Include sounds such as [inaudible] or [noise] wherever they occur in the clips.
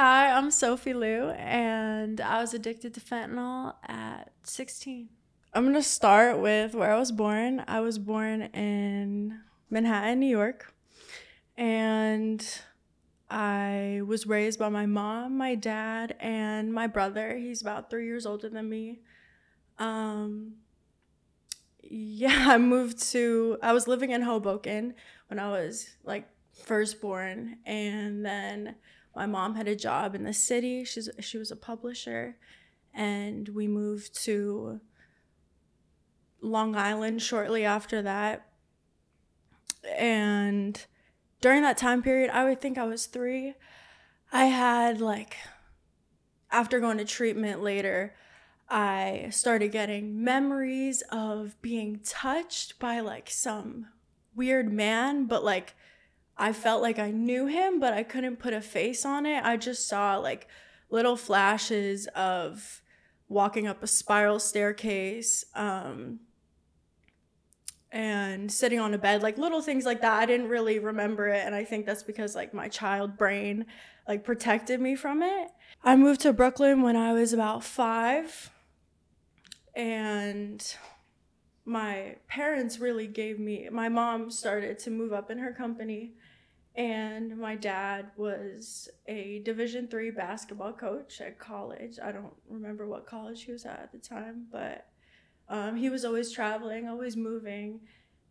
Hi, I'm Sophie Liu, and I was addicted to fentanyl at 16. I'm to start with where I was born. I was born in Manhattan, New York, and I was raised by my mom, my dad, and my brother. He's about three years older than me. Um, yeah, [laughs] I moved to, I was living in Hoboken when I was like first born, and then my mom had a job in the city. She's she was a publisher, and we moved to Long Island shortly after that. And during that time period, I would think I was three. I had like, after going to treatment later, I started getting memories of being touched by like some weird man, but like I felt like I knew him, but I couldn't put a face on it. I just saw like little flashes of walking up a spiral staircase um, and sitting on a bed, like little things like that. I didn't really remember it. And I think that's because like my child brain like protected me from it. I moved to Brooklyn when I was about five. And my parents really gave me, my mom started to move up in her company and my dad was a division three basketball coach at college. I don't remember what college he was at at the time but um, he was always traveling always moving.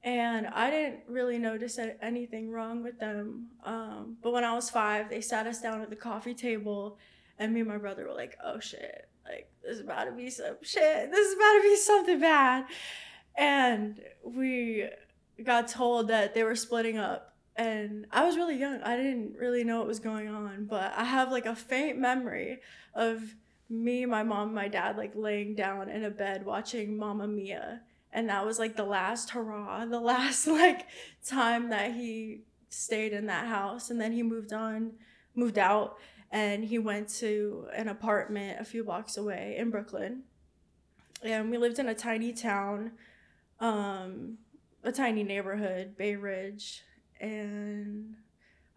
And i didn't really notice anything wrong with them. Um, but when i was five they sat us down at the coffee table and me and my brother were like oh shit. Like this is about to be some shit. This is about to be something bad. And we got told that they were splitting up and I was really young. I didn't really know what was going on, but I have like a faint memory of me, my mom, my dad like laying down in a bed watching Mamma Mia. And that was like the last hurrah, the [laughs] last like time that he stayed in that house. And then he moved on, moved out, and he went to an apartment a few blocks away in Brooklyn. And we lived in a tiny town, um, a tiny neighborhood, Bay Ridge and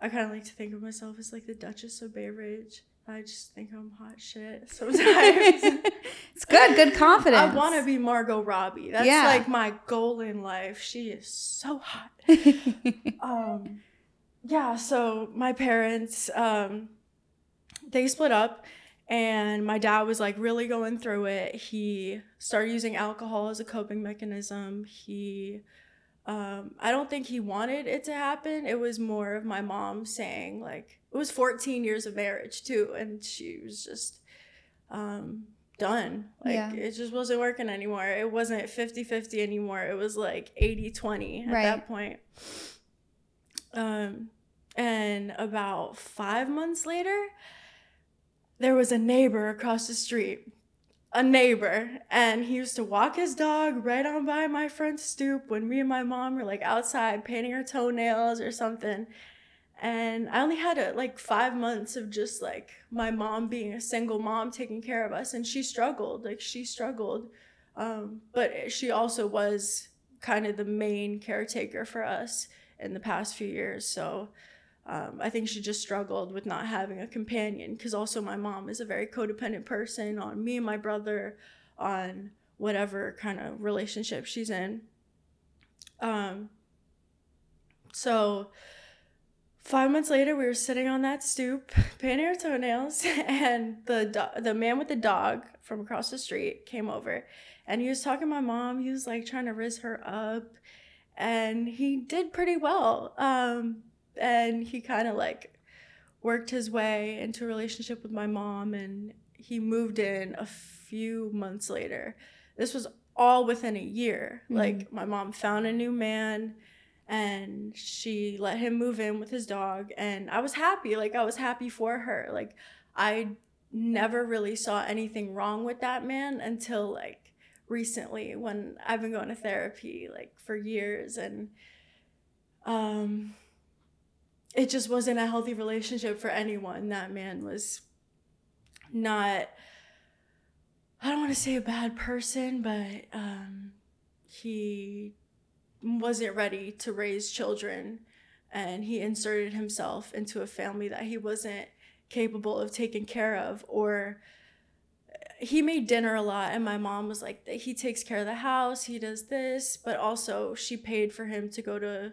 I kind of like to think of myself as like the Duchess of Bay Ridge. I just think I'm hot shit [laughs] sometimes. [laughs] it's good, good confidence. I want to be Margot Robbie. That's yeah. like my goal in life. She is so hot. [laughs] um, yeah. So my parents, um, they split up, and my dad was like really going through it. He started using alcohol as a coping mechanism. He um, I don't think he wanted it to happen. It was more of my mom saying, like, it was 14 years of marriage too, and she was just um, done. Like, yeah. it just wasn't working anymore. It wasn't 50 50 anymore. It was like 80 20 at right. that point. Um, and about five months later, there was a neighbor across the street a neighbor and he used to walk his dog right on by my front stoop when me and my mom were like outside painting our toenails or something. And i only had a, like five months of just like my mom being a single mom taking care of us and she struggled like she struggled. Um, but she also was kind of the main caretaker for us in the past few years so um, I think she just struggled with not having a companion because also my mom is a very codependent person on me and my brother, on whatever kind of relationship she's in. Um, so five months later, we were sitting on that stoop painting our toenails, [laughs] and the do- the man with the dog from across the street came over, and he was talking to my mom. He was like trying to riz her up, and he did pretty well. Um, and he kind of like worked his way into a relationship with my mom and he moved in a few months later. This was all within a year. Mm-hmm. Like my mom found a new man and she let him move in with his dog and I was happy. Like I was happy for her. Like I never really saw anything wrong with that man until like recently when I've been going to therapy like for years and um it just wasn't a healthy relationship for anyone. That man was not I don't want to say a bad person, but um, he wasn't ready to raise children and he inserted himself into a family that he wasn't capable of taking care of or he made dinner a lot and my mom was like he takes care of the house he does this but also she paid for him to go to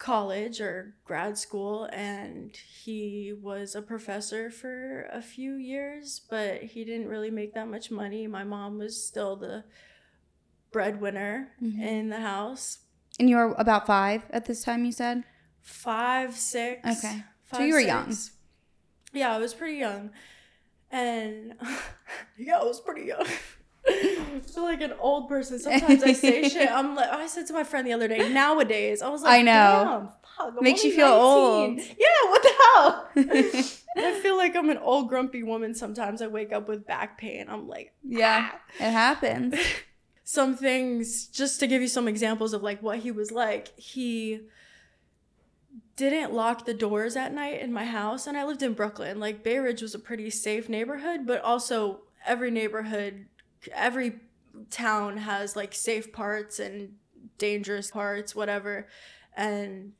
college or grad school and he was a professor for a few years but he didn't really make that much money. My mom was still the breadwinner mm-hmm. in the house. And you were about five at this time you said? Five six. Okay. Five, so you were six. young. Yeah i was pretty young. And [laughs] yeah i was pretty young [laughs] [laughs] I feel like an old person. Sometimes I say shit. I'm like, I said to my friend the other day. Nowadays, I was like, I know. Fuck, Makes you feel 19. old. Yeah. What the hell? [laughs] I feel like I'm an old grumpy woman. Sometimes I wake up with back pain. I'm like, yeah, ah. it happens. [laughs] some things, just to give you some examples of like what he was like. He didn't lock the doors at night in my house, and I lived in Brooklyn. Like Bay Ridge was a pretty safe neighborhood, but also every neighborhood every town has like safe parts and dangerous parts, whatever, and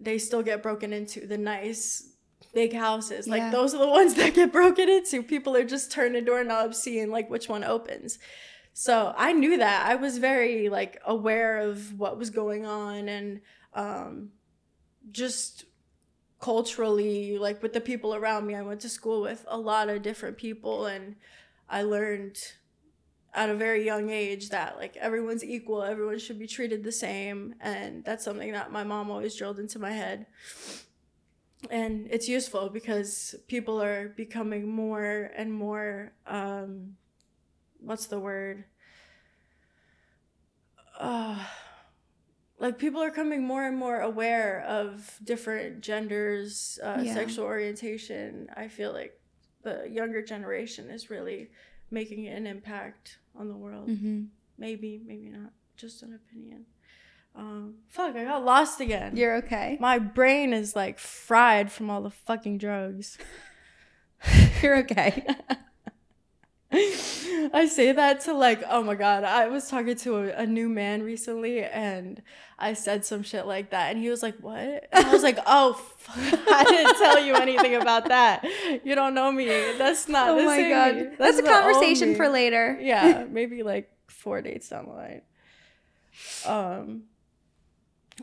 they still get broken into. The nice big houses, like yeah. those are the ones that get broken into. People are just turning doorknobs, seeing like which one opens. So I knew that. I was very like aware of what was going on and um, just culturally, like with the people around me. I went to school with a lot of different people and I learned at a very young age that like everyone's equal, everyone should be treated the same, and that's something that my mom always drilled into my head. And it's useful because people are becoming more and more um what's the word? Uh like people are coming more and more aware of different genders, uh, yeah. sexual orientation. I feel like the younger generation is really making an impact on the world. Mm-hmm. Maybe, maybe not. Just an opinion. Um, fuck, I got lost again. You're okay. My brain is like fried from all the fucking drugs. [laughs] You're okay. [laughs] I say that to like, oh my god, I was talking to a, a, new man recently and I said some shit like that and he was like, "What?" And I was like, [laughs] "Oh, I didn't tell you anything about that. You don't know me. That's not. Oh my god, me. that's, that's a conversation for later. [laughs] Yeah, maybe like four dates down the line. Um.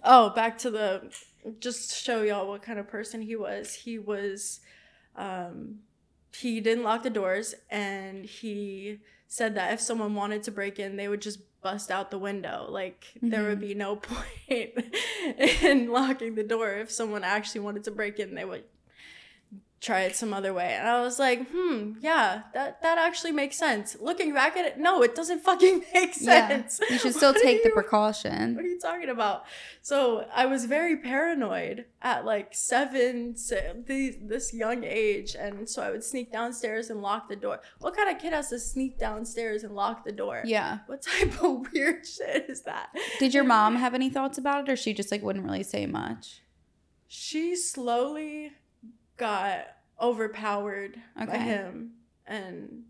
Oh, back to the just show y'all what kind of person he was. He was, um he didn't lock the doors and he said that if someone wanted to break in, they would just bust out the window. Like mm-hmm. there would mm-hmm. be no [laughs] point in locking the door. If someone actually wanted to break in, they would try it some other way. And I was like, hmm, yeah, that that actually makes sense. Looking back at it, no, it doesn't [laughs] fucking make sense. Yeah, you should [laughs] still take the precaution. What are you talking about? So I was very paranoid at like seven, the, this young age. And so I would sneak downstairs and lock the door. What kind of kid has to sneak downstairs and lock the door? Yeah. What type of [laughs] weird shit is that? Did your mom have any thoughts about it or she just like wouldn't really say much? She slowly got overpowered okay. by him and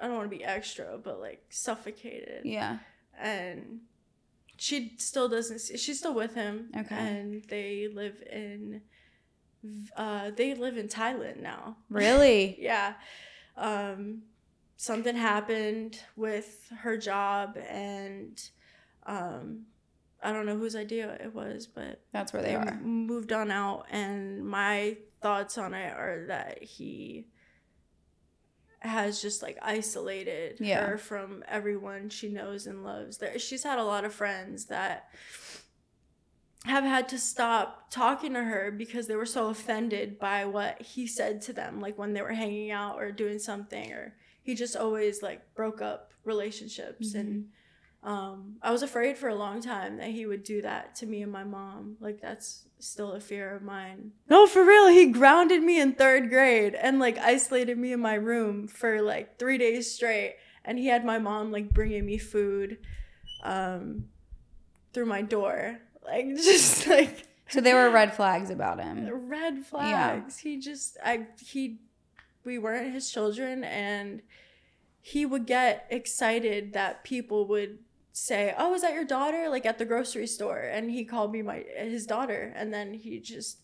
I don't want to be extra, but like suffocated. Yeah. And she still doesn't see, she's still with him. Okay. And they live in uh they live in Thailand now. Really? [laughs] yeah. Um something happened with her job and um I don't know whose idea it was, but that's where they, they are. Moved on out, and my thoughts on it are that he has just like isolated yeah. her from everyone she knows and loves. That she's had a lot of friends that have had to stop talking to her because they were so offended by what he said to them, like when they were hanging out or doing something, or he just always like broke up relationships mm-hmm. and um, I was afraid for a long time that he would do that to me and my mom. Like that's still a fear of mine. No, for real, he grounded me in third grade and like isolated me in my room for like three days straight. And he had my mom like bringing me food um, through my door, like [laughs] just like. So there were red flags about him. Red flags. Yeah. He just I he we weren't his children and he would get excited that people would say, "Oh, is that your daughter?" like at the grocery store, and he called me my his daughter, and then he just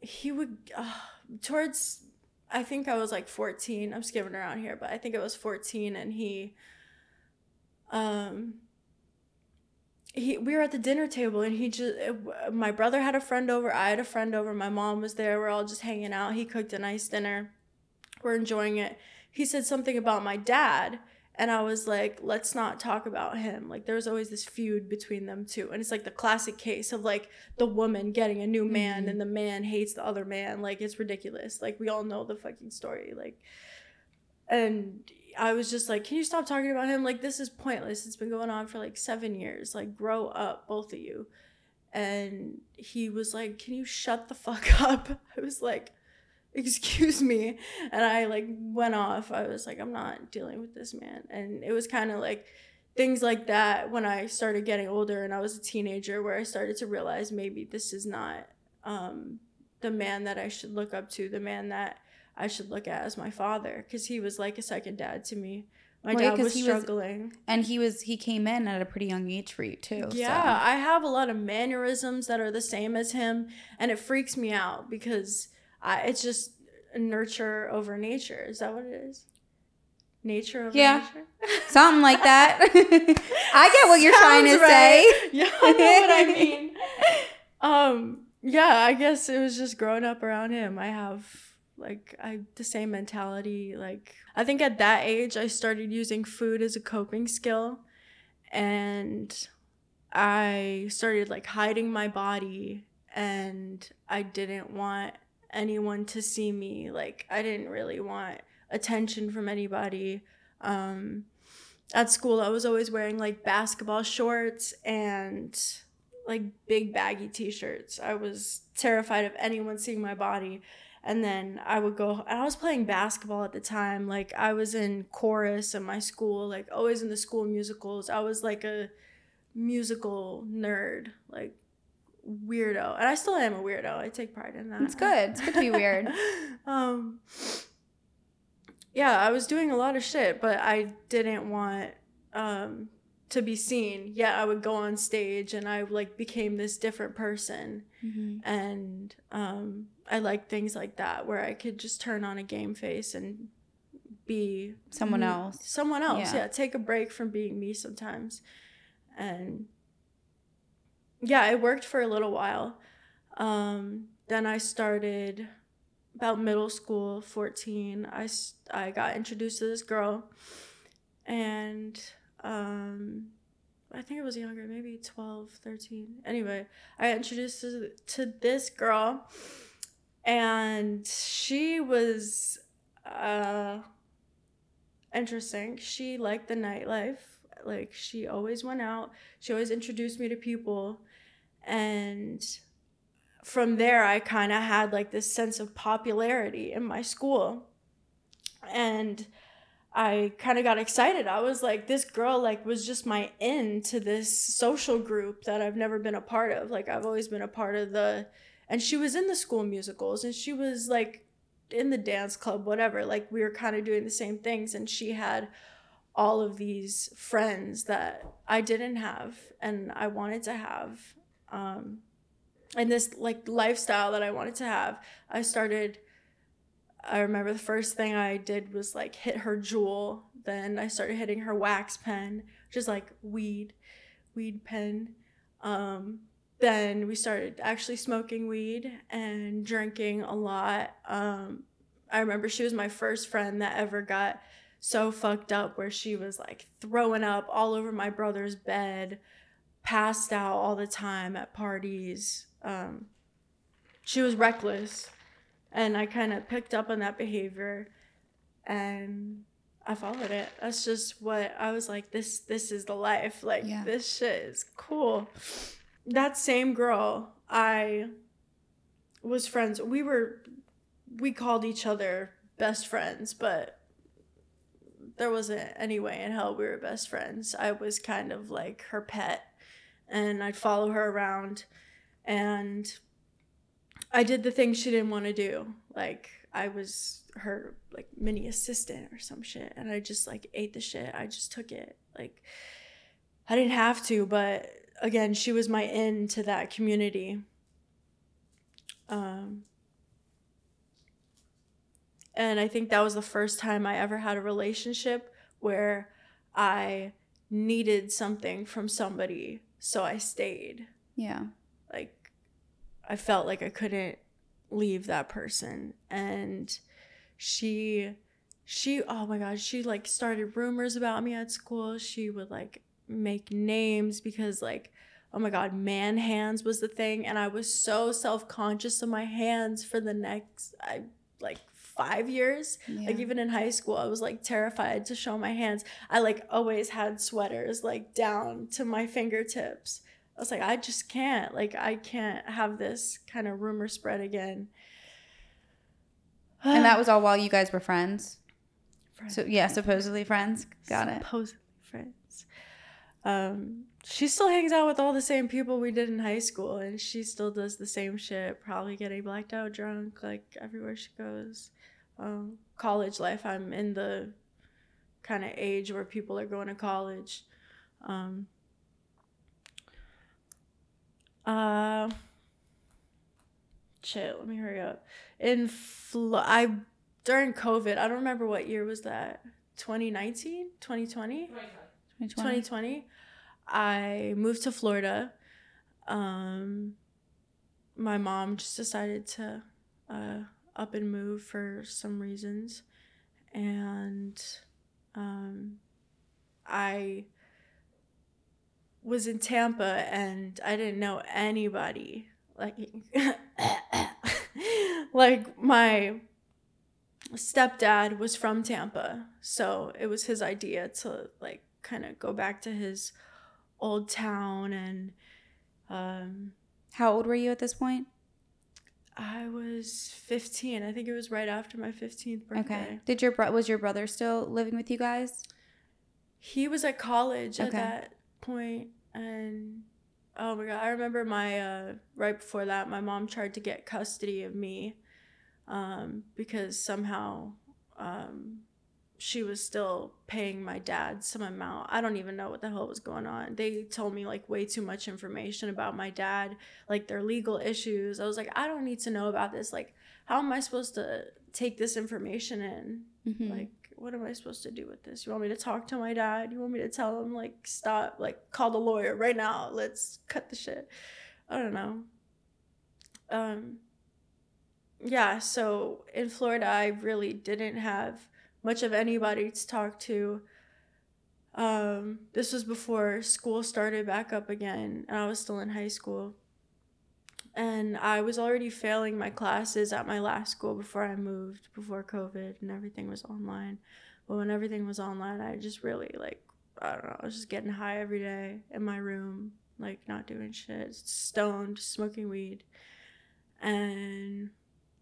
he would uh, towards I think I was like 14. I'm skipping around here, but I think it was 14 and he um he we were at the dinner table and he just my brother had a friend over, I had a friend over, my mom was there. We're all just hanging out. He cooked a nice dinner. We're enjoying it. He said something about my dad and I was like, let's not talk about him. Like, there's always this feud between them two. And it's like the classic case of like the woman getting a new man mm-hmm. and the man hates the other man. Like, it's ridiculous. Like, we all know the fucking story. Like, and I was just like, can you stop talking about him? Like, this is pointless. It's been going on for like seven years. Like, grow up, both of you. And he was like, can you shut the fuck [laughs] up? I was like, excuse me and i like went off. I was like i'm not dealing with this man. And it was kind of like things like that when i started getting older and i was a teenager where i started to realize maybe this is not um, the man that i should look up to the man that i should look at as my father because he was like a second dad to me. My dad was struggling was, and he was he came in at a pretty young age for you too yeah so. i have a lot of mannerisms that are the same as him and it freaks me out because I, it's just nurture over nature. Is that what it is? Nature over yeah. nature? [laughs] Something like that. [laughs] I get what you're Sounds trying to right. say. [laughs] Yeah, I know what I mean. Um, yeah, I guess it was just growing up around him. I have like I the same mentality. Like I think at that age I started using food as a coping skill and I started like hiding my body and I didn't want anyone to see me. Like I didn't really want attention from anybody. Um, at school, I was always wearing like basketball shorts and like big baggy t-shirts. I was terrified of anyone seeing my body. And then I would go and I was playing basketball at the time. Like I was in chorus in my school, like always in the school musicals. I was like a musical nerd. Like weirdo, and I still am a weirdo. I take pride in that. It's good. It's good to be weird. [laughs] um, yeah, I was doing a lot of shit, but I didn't want um to be seen. Yeah, I would go on stage and I like became this different person, mm-hmm. and um, I like things like that where I could just turn on a game face and be someone else. Someone else. Yeah. yeah, take a break from being me sometimes, and yeah, it worked for a little while. Um, then I started about middle school, 14. I, I got introduced to this girl, and um, I think it was younger, maybe 12, 13. Anyway, I introduced to, to this girl, and she was uh, interesting. She liked the nightlife. Like, she always went out, she always introduced me to people and from there i kind of had like this sense of popularity in my school. And i kind of got excited. I was like this girl like was just my in to this social group that i've never been a part of. Like i've always been a part of the and she was in the school musicals and she was like in the dance club whatever. Like we were kind of doing the same things and she had all of these friends that i didn't have and i wanted to have um, and this like lifestyle that I wanted to have, I started. I remember the first thing I did was like hit her jewel. Then I started hitting her wax pen, which is like weed, weed pen. Um, then we started actually smoking weed and drinking a lot. Um, I remember she was my first friend that ever got so fucked up where she was like throwing up all over my brother's bed passed out all the time at parties. Um, she was reckless, and I kind of picked up on that behavior, and I followed it. That's just what I was like. This this is the life. Like yeah. this shit is cool. That same girl, I was friends. We were we called each other best friends, but there wasn't any way in hell we were best friends. I was kind of like her pet and I'd follow her around and I did the things she didn't want to do. Like I was her like mini assistant or some shit and I just like ate the shit. I just took it. Like I didn't have to, but again, she was my in to that community. Um and I think that was the first time I ever had a relationship where I needed something from somebody, so I stayed. Yeah. Like I felt like I couldn't leave that person and she she oh my god, she like started rumors about me at school. She would like make names because like oh my god, man hands was the thing and I was so self-conscious of my hands for the next I like five years. Yeah. Like even in high school, I was like terrified to show my hands. I like always had sweaters like down to my fingertips. I was like, I just can't. Like I can't have this kind of rumor spread again. and that was [sighs] all while you guys were friends. friends. So yeah, supposedly friends. Got supposedly it. Supposedly friends. Um, she still hangs out with all the same people we did in high school, and she still does the same shit. Probably getting blacked out drunk like everywhere she goes um, college life. I'm in the kind of age where people are going to college. Um, uh, shit, let me hurry up. In Flo- I during COVID, I don't remember what year was that. 2019, 2020? 2020. 2020. I moved to Florida. Um, my mom just decided to uh, up and move for some reasons. And um, I was in Tampa and I didn't know anybody. Like, [laughs] like my stepdad was from Tampa, so it was his idea to like kind of go back to his old town and um how old were you at this point? I was 15. I think it was right after my 15th birthday. Okay. Did your bro- was your brother still living with you guys? He was at college okay. at that point and oh my god, I remember my uh right before that my mom tried to get custody of me um because somehow um she was still paying my dad some amount. I don't even know what the hell was going on. They told me like way too much information about my dad, like their legal issues. I was like, I don't need to know about this. Like, how am I supposed to take this information in? Mm-hmm. Like, what am I supposed to do with this? You want me to talk to my dad? You want me to tell him like stop, like call the lawyer right now. Let's cut the shit. I don't know. Um yeah, so in Florida I really didn't have much of anybody to talk to. Um, this was before school started back up again, and I was still in high school. And I was already failing my classes at my last school before I moved, before COVID and everything was online. But when everything was online, I just really, like, I don't know, I was just getting high every day in my room, like, not doing shit, stoned, smoking weed. And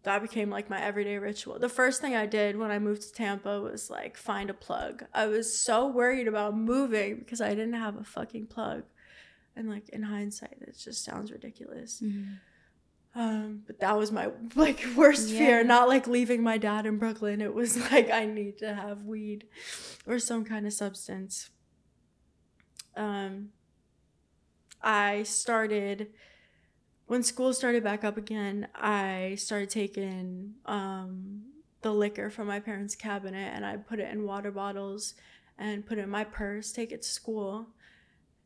that became like my everyday ritual. The first thing I did when I moved to Tampa was like find a plug. I was so worried about moving because I didn't have a fucking plug. And like in hindsight, it just sounds ridiculous. Mm-hmm. Um, but that was my [laughs] like worst yeah. fear, not like leaving my dad in Brooklyn. It was [laughs] like I need to have weed or some kind of substance. Um, I started when school started back up again, I started taking um, the liquor from my parents' cabinet and I put it in water bottles and put it in my purse, take it to school.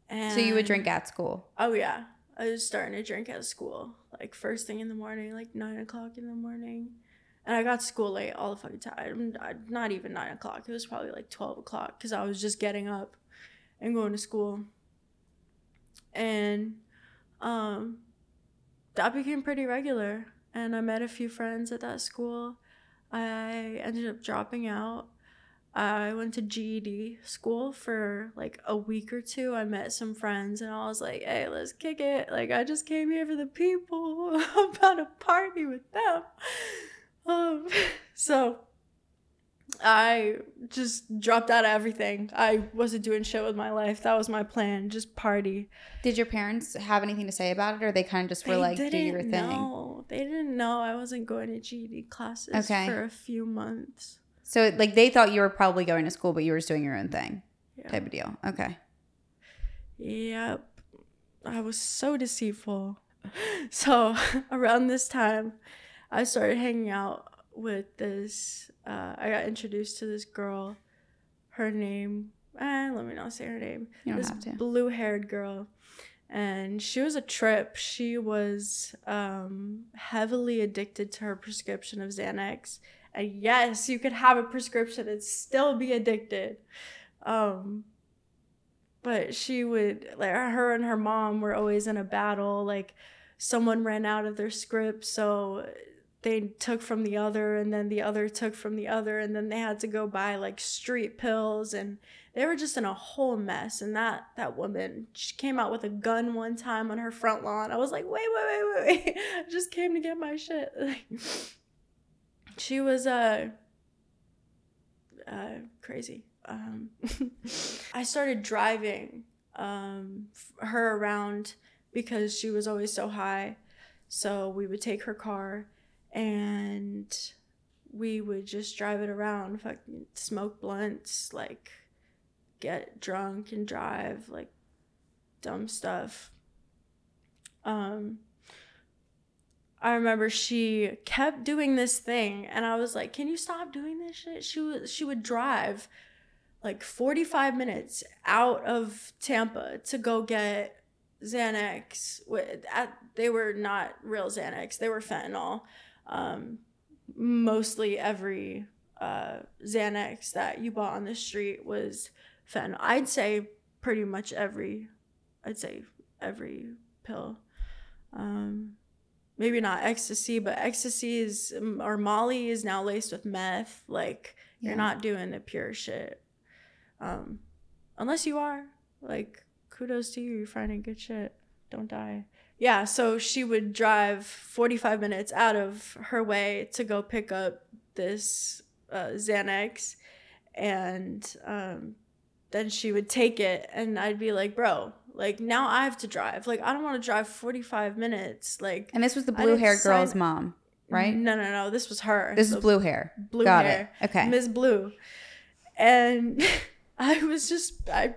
And so you would drink at school? Oh yeah, I was starting to drink at school, like first thing in the morning, like nine o'clock in the morning. And I got to school late all the fucking time. Not even nine o'clock. It was probably like twelve o'clock because I was just getting up and going to school. And um, that became pretty regular. And I met a few friends at that school. I ended up dropping out. I went to GED school for like a week or two. I met some friends and I was like, hey, let's kick it. Like, I just came here for the people. [laughs] I'm about to party with them. Um, [laughs] so I just dropped out of everything. I wasn't doing shit with my life. That was my plan, just party. Did your parents have anything to say about it, or they kind of just were they like, "Do your thing"? No, they didn't know I wasn't going to GED classes okay. for a few months. So, like, they thought you were probably going to school, but you were just doing your own thing, yeah. type of deal. Okay. Yep, I was so deceitful. [laughs] So [laughs] around this time, I started hanging out with this. Uh, I got introduced to this girl. Her name. Eh, let me not say her name. You don't this have to. blue-haired girl, and she was a trip. She was um, heavily addicted to her prescription of Xanax. And yes, you could have a prescription and still be addicted. Um, but she would like her and her mom were always in a battle. Like someone ran out of their script, so they took from the other and then the other took from the other and then they had to go buy like street pills and they were just in a whole mess. And that that woman she came out with a gun one time on her front lawn. I was like wait wait wait wait wait. [laughs] I just came to get my shit. Like [laughs] she was uh uh crazy. Um [laughs] i started driving um her around because she was always so high. So we would take her car and we would just drive it around, fucking smoke blunts, like get drunk and drive, like dumb stuff. Um I remember she kept doing this thing and I was like, "Can you stop doing this shit?" She was she would drive like 45 minutes out of Tampa to go get Xanax. They were not real Xanax, they were fentanyl um, mostly every uh, Xanax that you bought on the street was fentanyl. I'd say pretty much every, I'd say every pill. Um, maybe not ecstasy, but ecstasy is or Molly is now laced with meth. Like yeah. you're not doing the pure shit. Um, unless you are, like, kudos to you. You're finding good shit. Don't die yeah, so she would drive 45 minutes out of her way to go pick up this uh, Xanax. And um, then she would take it, and I'd be like, bro, like now I have to drive. Like, I don't want to drive 45 minutes. Like, and this was the blue haired girl's mom, right? No, no, no. This was her. This is blue hair. Blue Got hair. It. Okay. Miss Blue. And [laughs] I was just, I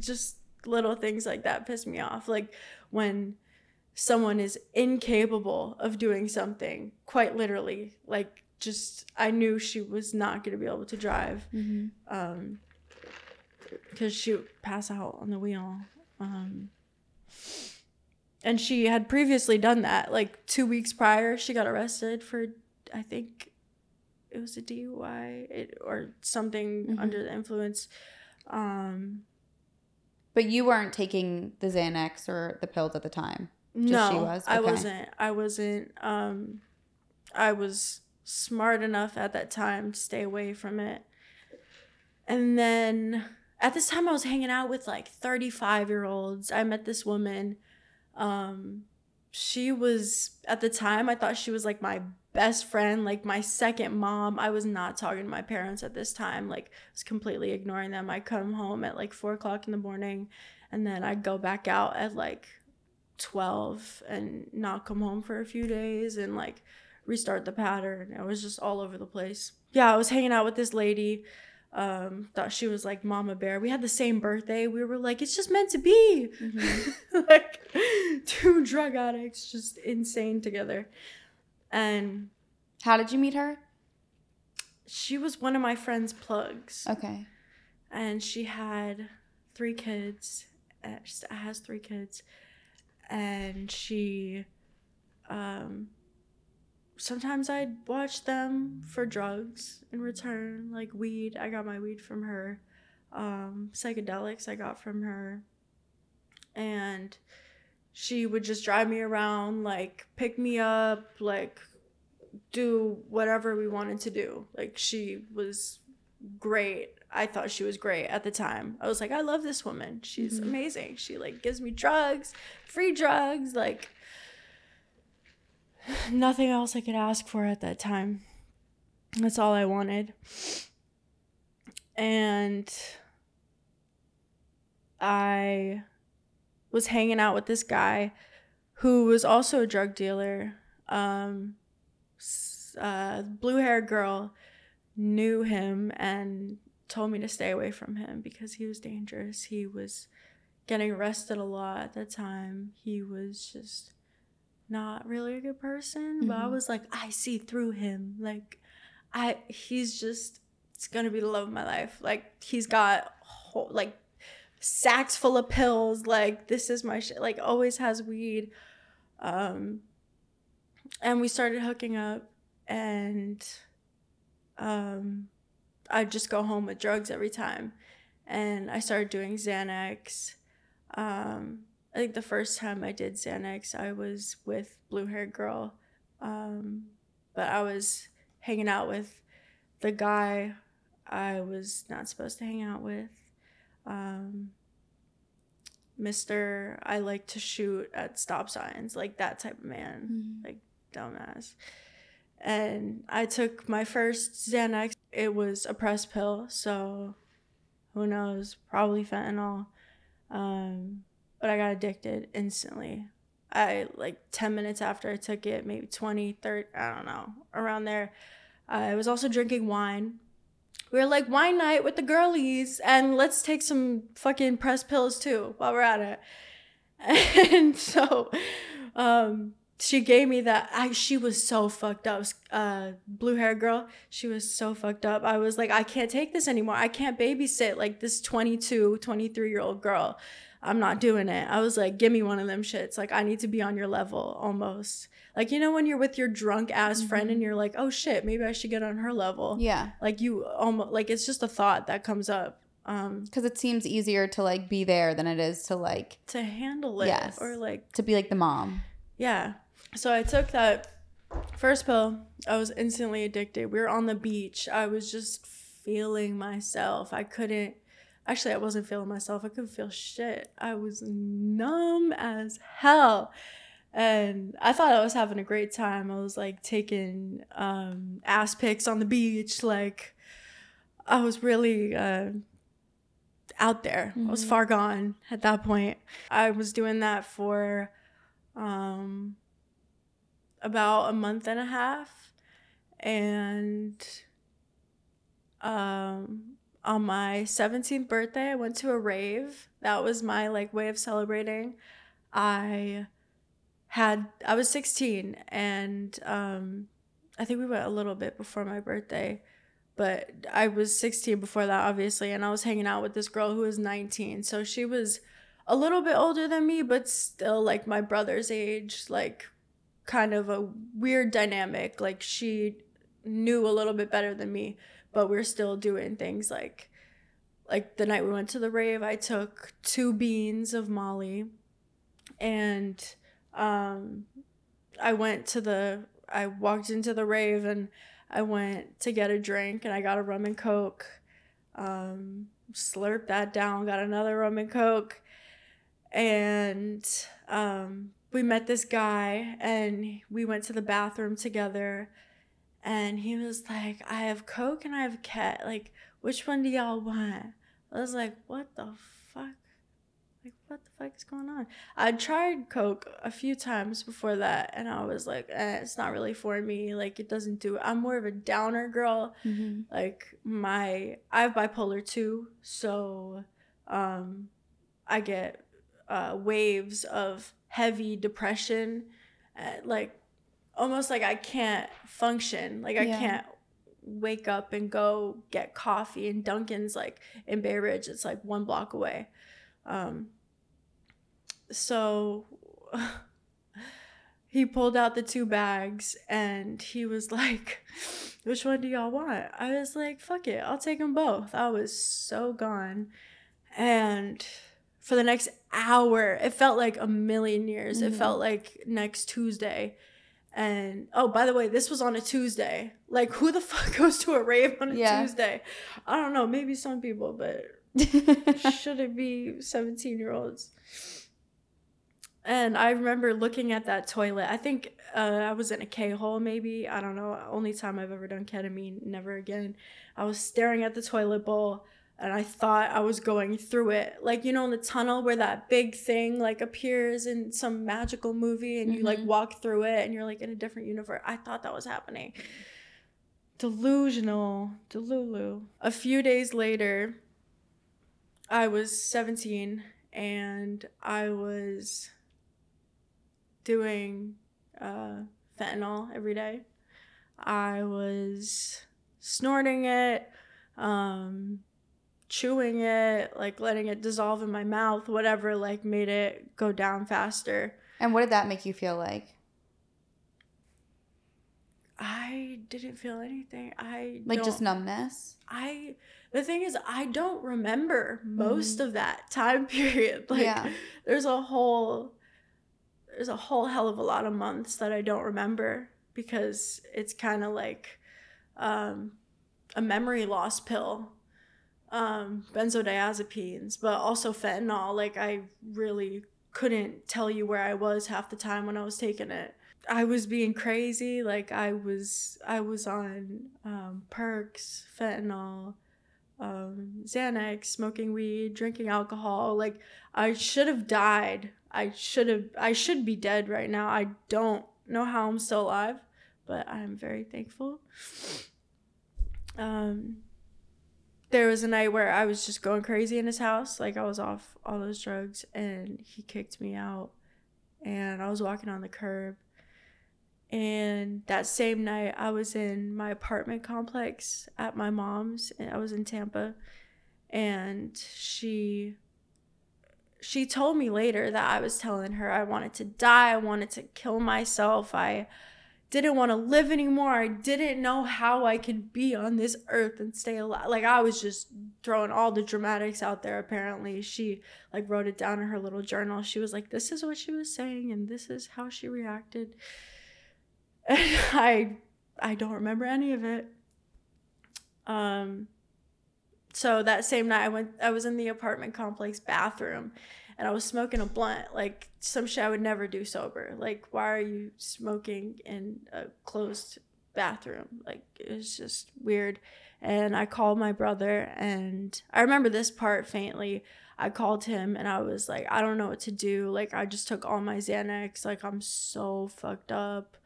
just, little things like that pissed me off. Like, when someone is incapable of doing something quite literally like just i knew she was not going to be able to drive mm-hmm. um because she would pass out on the wheel um and she had previously done that like two weeks prior she got arrested for i think it was a dui it, or something mm-hmm. under the influence um but you weren't taking the xanax or the pills at the time just no, she was? Okay. I wasn't. I wasn't. Um, I was smart enough at that time to stay away from it. And then at this time, I was hanging out with like 35 year olds. I met this woman. Um, she was, at the time, I thought she was like my best friend, like my second mom. I was not talking to my parents at this time. Like, I was completely ignoring them. I come home at like four o'clock in the morning and then I'd go back out at like 12 and not come home for a few days and like restart the pattern. It was just all over the place. Yeah, I was hanging out with this lady. Um, thought she was like Mama Bear. We had the same birthday. We were like, it's just meant to be. Mm-hmm. [laughs] like two drug addicts, just insane together. And how did you meet her? She was one of my friend's plugs. Okay. And she had three kids. Uh, she has three kids and she um sometimes I'd watch them for drugs in return, like weed. I got my weed from her. Um, psychedelics I got from her. And she would just drive me around, like pick me up, like do whatever we wanted to do. Like she was great. I thought she was great at the time. I was like, I love this woman. She's mm-hmm. amazing. She like gives me drugs, free drugs, like [sighs] nothing else I could ask for at that time. That's all I wanted. And I was hanging out with this guy who was also a drug dealer. Um, uh, blue haired girl knew him and told me to stay away from him because he was dangerous. He was getting arrested a lot at the time. He was just not really a good person, mm-hmm. but I mm-hmm. was like, I see through him. Like, I he's just it's gonna be the love of my life. Like he's got whole, like sacks full of pills. Like this is my shit. Like always has weed. Um, and we started hooking up, and um, I'd just go home with drugs every time, and I started doing Xanax. Um, I think the first time I did Xanax, I was with blue haired girl, um, but I was hanging out with the guy I was not supposed to hang out with. Um, Mr. I like to shoot at stop signs, like that type of man, mm-hmm. like dumbass. And I took my first Xanax. It was a press pill, so who knows? Probably fentanyl. Um, but I got addicted instantly. I like 10 minutes after I took it, maybe 20, 30, I don't know, around there. I was also drinking wine. We were like wine night with the girlies and let's take some fucking press pills too while we're at it. [laughs] And so um she gave me that I she was so fucked up. Uh blue hair girl, she was so fucked up. I was like I can't take this anymore. I can't babysit like this 22, 23 year old girl. I'm not doing it. I was like, give me one of them shits. Like, I need to be on your level almost. Like, you know, when you're with your drunk ass mm-hmm. friend and you're like, oh shit, maybe I should get on her level. Yeah. Like, you almost, like, it's just a thought that comes up. Um, because it seems easier to like be there than it is to like to handle it. Yes. Or like to be like the mom. Yeah. So I took that first pill. I was instantly addicted. We were on the beach. I was just feeling myself. I couldn't Actually, I wasn't feeling myself. I couldn't feel shit. I was numb as hell. And I thought I was having a great time. I was like taking um, ass pics on the beach. Like, I was really uh, out there. Mm-hmm. I was mm-hmm. far gone at that point. I was doing that for um, about a month and a half. And um, on my 17th birthday, I went to a rave. That was my like way of celebrating. I had I was 16 and um I think we went a little bit before my birthday, but I was 16 before that obviously and I was hanging out with this girl who was 19. So she was a little bit older than me, but still like my brother's age, like kind of a weird dynamic. Like she knew a little bit better than me but we're still doing things like like the night we went to the rave i took two beans of molly and um i went to the i walked into the rave and i went to get a drink and i got a rum and coke um slurped that down got another rum and coke and um we met this guy and we went to the bathroom together and he was like, I have Coke and I have Ket. Like, which one do y'all want? I was like, what the fuck? Like, what the fuck is going on? I tried Coke a few times before that, and I was like, eh, it's not really for me. Like, it doesn't do. I'm more of a downer girl. Mm-hmm. Like, my I have bipolar too, so um, I get uh, waves of heavy depression. Uh, like almost like I can't function. Like I yeah. can't wake up and go get coffee and Dunkin's like in Bay Ridge. It's like one block away. Um, so [laughs] he pulled out the two bags and he was like, [laughs] which one do y'all want? I was like, fuck it, I'll take them both. I was so gone. And for the next hour, it felt like a million years. Mm-hmm. It felt like next Tuesday and oh, by the way, this was on a Tuesday. Like, who the [laughs] fuck goes to a rave on a yeah. Tuesday? I don't know. Maybe some people, but [laughs] should it be 17 year olds? And I remember looking at that toilet. I think uh, I was in a K hole, maybe. I don't know. Only time I've ever done ketamine, never again. I was staring at the toilet bowl and I thought I was going through it. Like, you know, in the tunnel where that big thing like appears in some magical movie and mm-hmm. you like mm-hmm. walk through it and you're like in a different universe. I thought that was happening. Delusional. Delulu. A few days later, I was 17 and I was doing uh, fentanyl every day. I was snorting it, um, chewing it, like letting it dissolve in my mouth, whatever, like made it go down faster. And what did that make you feel like? I didn't feel anything. I like just numbness. I the thing is I don't remember most mm-hmm. of that time [laughs] period. Like yeah. there's a whole there's a whole hell of a lot of months that I don't remember because it's kind of like um, a memory loss pill. Um, benzodiazepines, but also fentanyl. Like I really couldn't tell you where I was half the time when I was taking it. I was being crazy. Like I was, I was on um, perks, fentanyl, um, Xanax, smoking weed, drinking alcohol. Like I should have died. I should have. I should be dead right now. I don't know how I'm still alive, but I'm very thankful. Um, there was a night where I was just going crazy in his house. Like I was off all those drugs, and he kicked me out. And I was walking on the curb, and that same night, I was in my apartment complex at my mom's, and I was in Tampa. And she she told me later that I was telling her I wanted to die, I wanted to kill myself. I didn't want to live anymore. I didn't know how I could be on this earth and stay alive. Like I was just throwing all the dramatics out there apparently. She like wrote it down in her little journal. She was like this is what she was saying and this is how she reacted. [laughs] And I I don't remember any of it. Um so that same night I went I was in the apartment complex bathroom and I was smoking a blunt, like some shit I would never do sober. Like why are you smoking in a closed bathroom? Like it was just weird. And I called my brother and I remember this part faintly. I called him and I was like, I don't know what to do. Like I just took all my Xanax. Like I'm so fucked up.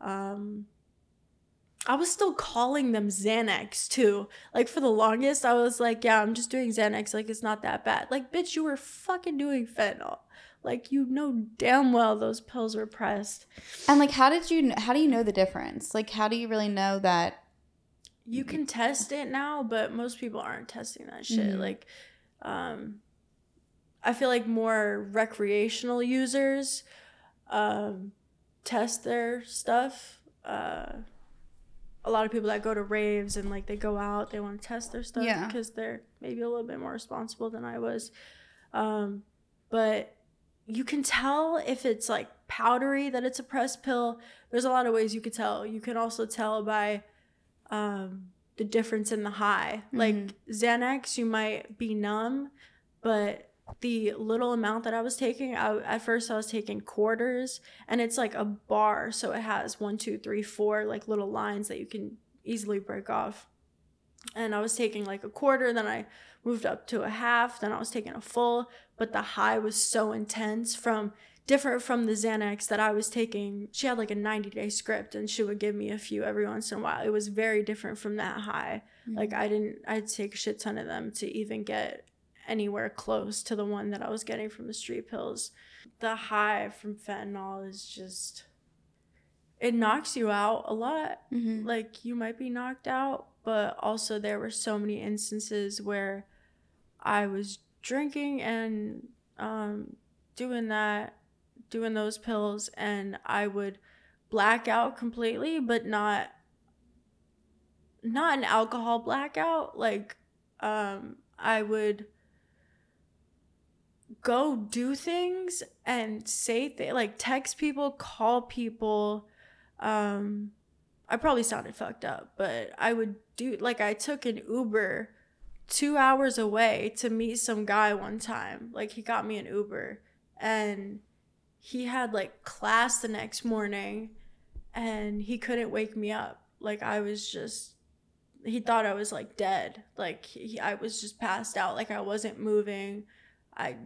Um, I was still calling them Xanax too. Like for the longest, I was like, yeah, I'm just doing Xanax. Like it's not that bad. Like, bitch, you were fucking doing fentanyl. Like you know damn well those pills were pressed. And like, how did you? How do you know the difference? Like, how do you really know that? You can test it now, but most people aren't testing that shit. Mm-hmm. Like, um, I feel like more recreational users, um, test their stuff. Uh, a lot of people that go to raves and like they go out, they want to test their stuff yeah. because they're maybe a little bit more responsible than I was. Um, but you can tell if it's like powdery that it's a press pill. There's a lot of ways you could tell. You can also tell by um, the difference in the high. Mm-hmm. Like Xanax, you might be numb, but the little amount that I was taking, I, at first I was taking quarters, and it's like a bar, so it has one, two, three, four like little lines that you can easily break off. And I was taking like a quarter, then I moved up to a half, then I was taking a full, but the high was so intense from different from the Xanax that I was taking. She had like a 90 day script and she would give me a few every once in a while. It was very different from that high. Mm-hmm. Like I didn't I'd take a shit ton of them to even get anywhere close to the one that I was getting from the street pills. The high from fentanyl is just it knocks you out a lot. Mm-hmm. Like you might be knocked out, but also there were so many instances where I was drinking and um, doing that, doing those pills, and I would black out completely, but not not an alcohol blackout. Like um, I would go do things and say things like text people, call people. Um, I probably sounded fucked up, but I would do like I took an Uber two hours away to meet some guy one time. Like he got me an Uber and he had like class the next morning and he couldn't wake me up. Like I was just he thought I was like dead. Like he, I was just passed out. Like I wasn't moving. I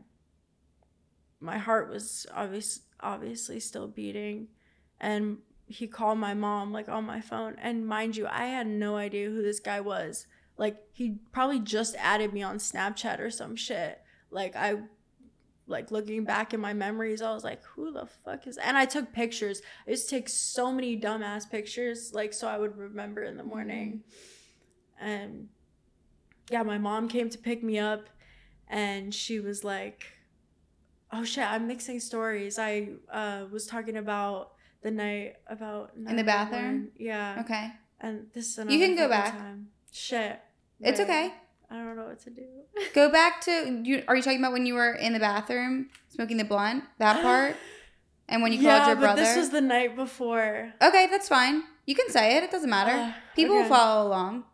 my heart was obvious, obviously still beating. And he called my mom like on my phone. And mind you i had no idea who this guy was. Like he probably just added me on snapchat or some shit. Like i like looking back in my memories i was like who the fuck is and i took pictures. I used to take so many dumbass pictures like so i would remember in the morning. And yeah, my mom came to pick me up and she was like, Oh shit, I'm mixing stories. I uh, was talking about the night about in the bathroom. Yeah. Okay. And this is you can go back. Time. Shit. It's okay. I don't know what to do. [laughs] go back to you. Are you talking about when you were in the bathroom smoking the blunt? That [gasps] part. And when you yeah, called your brother. this was the night before. Okay, that's fine. You can say it. It doesn't matter. Uh, People okay. will follow along.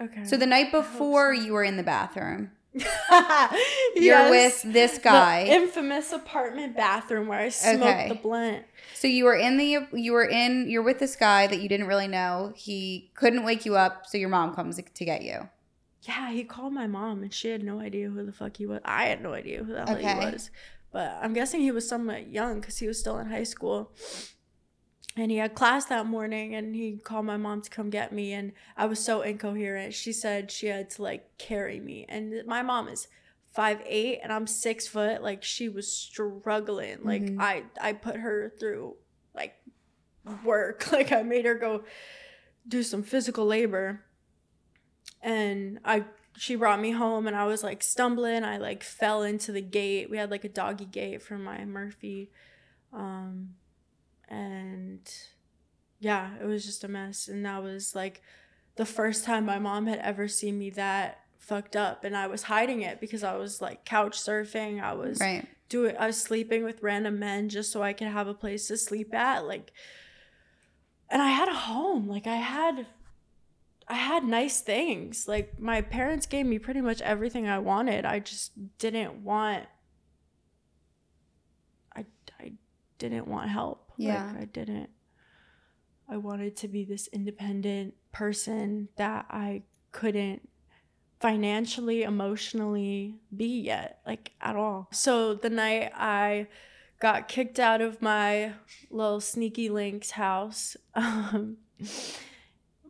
Okay. So the night before so. you were in the bathroom. [laughs] You're with this guy. The infamous apartment bathroom where I smoked okay. the blunt. So you were in the you were in you're with this guy that you didn't really know. He couldn't wake you up, so your mom comes to get you. Yeah, he called my mom and she had no idea who the fuck he was. I had no idea who the hell okay. he was. But I'm guessing he was somewhat young because he was still in high school and he had class that morning and he called my mom to come get me and i was so incoherent. She said she had to like carry me. And my mom is five eight and i'm six foot. Like she was struggling. Like mm-hmm. i i put her through like work. [laughs] Like i made her go do some physical labor. And i she brought me home and i was like stumbling. I like fell into the gate. We had like a doggy gate for my murphy um and yeah, it was just a mess. And that was like the first time my mom had ever seen me that fucked up. And I was hiding it because I was like couch surfing. I was right. doing, I was sleeping with random men just so I could have a place to sleep at. Like, and I had a home. Like, I had, I had nice things. Like, my parents gave me pretty much everything I wanted. I just didn't want, I, I didn't want help. Yeah. Like I didn't I wanted to be this independent person that I couldn't financially, emotionally be yet, like at all. So the night I got kicked out of my little sneaky links house, [laughs] um,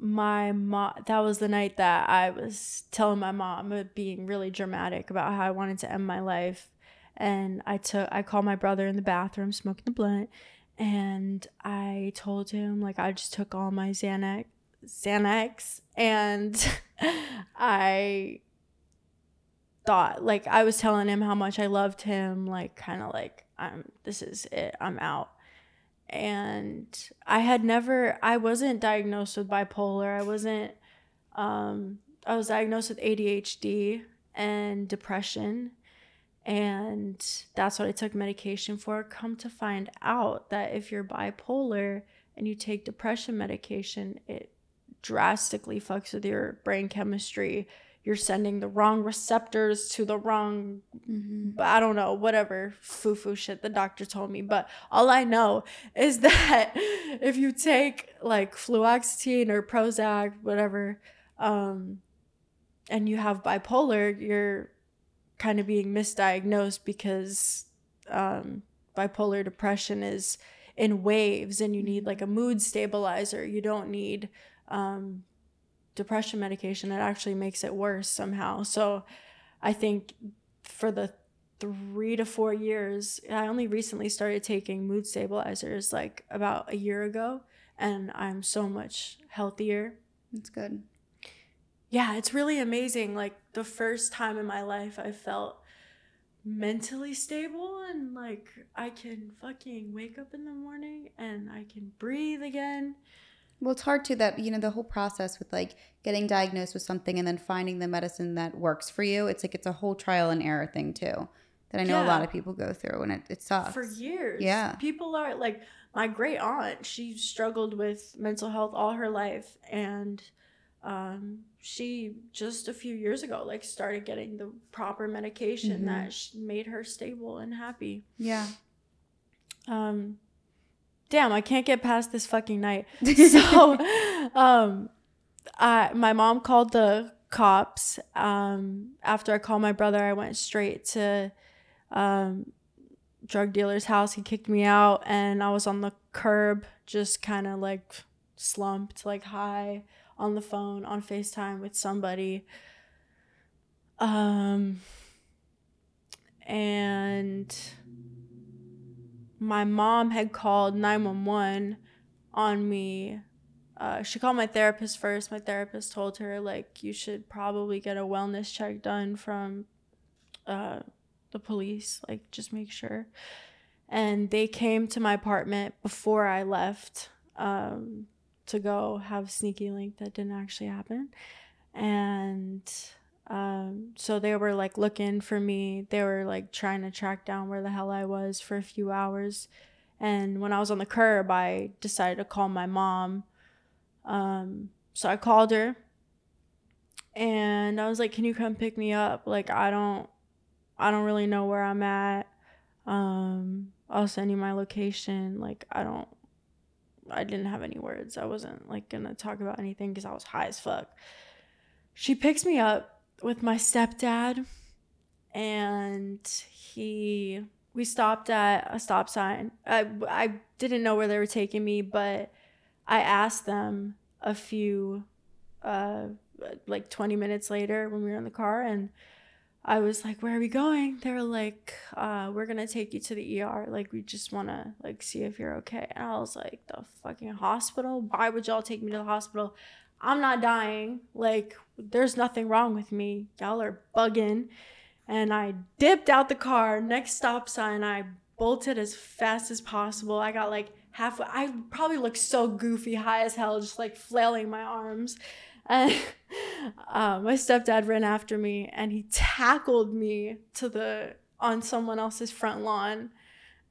my mom that was the night that I was telling my mom being really dramatic about how I wanted to end my life and I took I called my brother in the bathroom smoking the blunt and I told him like I just took all my Xanax Xanax and [laughs] I thought like I was telling him how much I loved him like kind of like I'm this is it I'm out. And I had never I wasn't diagnosed with bipolar I wasn't um I was diagnosed with ADHD and depression and that's what I took medication for. Come to find out that if you're bipolar and you take depression medication, it drastically fucks with your brain chemistry. You're sending the wrong receptors to the wrong, mm-hmm. I don't know, whatever foo foo shit the doctor told me. But all I know [laughs] is that if you take like fluoxetine or Prozac, whatever, um, and you have bipolar, you're kind of being misdiagnosed because um, bipolar depression is in waves and you need like a mood stabilizer. You don't need um, depression medication. It actually makes it worse somehow. So I think for the three to four years, I only recently started taking mood stabilizers like about a year ago, and I'm so much healthier. That's good yeah, it's really amazing. Like the first time in my life I felt mentally stable and like I can fucking wake up in the morning and I can breathe again. Well, it's hard to that, you know, the whole process with like getting diagnosed with something and then finding the medicine that works for you. It's like it's a whole trial and error thing too that I know yeah. a lot of people go through and it, it sucks. For years. Yeah. People are like my great aunt, she struggled with mental health all her life and um, she just a few years ago like started getting the proper medication mm-hmm. that made her stable and happy. Yeah. Um damn, I can't get past this fucking night. [laughs] So um I my mom called the cops. Um after I called my brother, I went straight to um drug dealer's house. He kicked me out and I was on the curb just kind of like slumped like high on the phone on FaceTime with somebody. Um, and my mom had called 911 on me uh, she called my therapist first. My therapist told her like you should probably get a wellness check done from uh, the police. Like just make sure. And they came to my apartment before I left um, to go have sneaky link that didn't actually happen. And um, so they were like looking for me. They were like trying to track down where the hell I was for a few hours. And when I was on the curb, I decided to call my mom. Um, so I called her and I was like, "Can you come pick me up? Like I don't I don't really know where I'm at. Um, I'll send you my location. Like I don't I didn't have any words. I wasn't like to talk about anything cuz I was high as fuck. She picks me up with my stepdad and he we stopped at a stop sign. I I didn't know where they were taking me, but I asked them a few uh like 20 minutes later when we were in the car and I was like, "Where are we going?" They were like, uh, "We're gonna take you to the ER. Like, we just wanna like see if you're okay." And I was like, "The fucking hospital? Why would y'all take me to the hospital? I'm not dying. Like, there's nothing wrong with me. Y'all are bugging. And I dipped out the car, next stop sign, I bolted as fast as possible. I got like halfway, I probably looked so goofy, high as hell, just like flailing my arms. And [laughs] uh, my stepdad ran after me and he tackled me to the, on someone else's front lawn.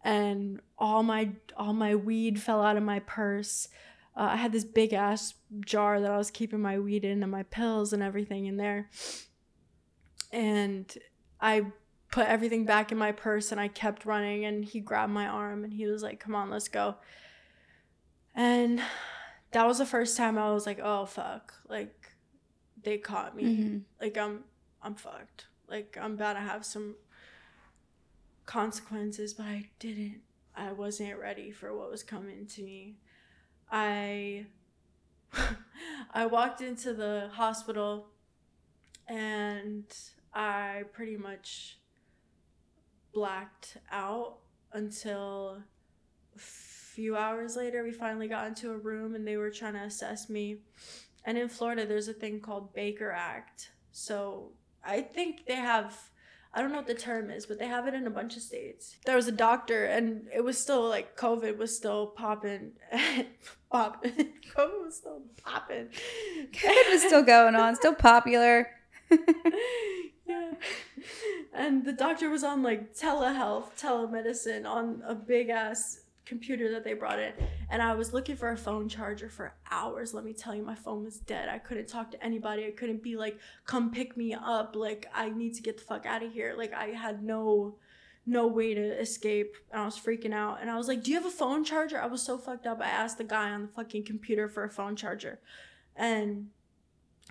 And all my, all my weed fell out of my purse uh, I had this big ass jar that I was keeping my weed in and my pills and everything in there. And I put everything back in my purse and I kept running and he grabbed my arm and he was like, "Come on, let's go." And that was the first time I was like, "Oh fuck." Like they caught me. Mm-hmm. Like I'm I'm fucked. Like I'm about to have some consequences, but I didn't. I wasn't ready for what was coming to me. I [laughs] I walked into the hospital and I pretty much blacked out until few hours later we finally got into a room and they were trying to assess me. And in Florida there's a thing called Baker Act. So I think they have I don't know what the term is, but they have it in a bunch of states. There was a doctor, and it was still like COVID was still popping, [laughs] popping. [laughs] COVID was still popping. COVID was still going on, still popular. [laughs] yeah. And the doctor was on like telehealth, telemedicine on a big ass computer that they brought in and I was looking for a phone charger for hours. Let me tell you, my phone was dead. I couldn't talk to anybody. I couldn't be like, come pick me up. Like, I need to get the fuck out of here. Like, I had no no way to escape and I was freaking out. And I was like, Do you have a phone charger? I was so fucked up. I asked the guy on the fucking computer for a phone charger. And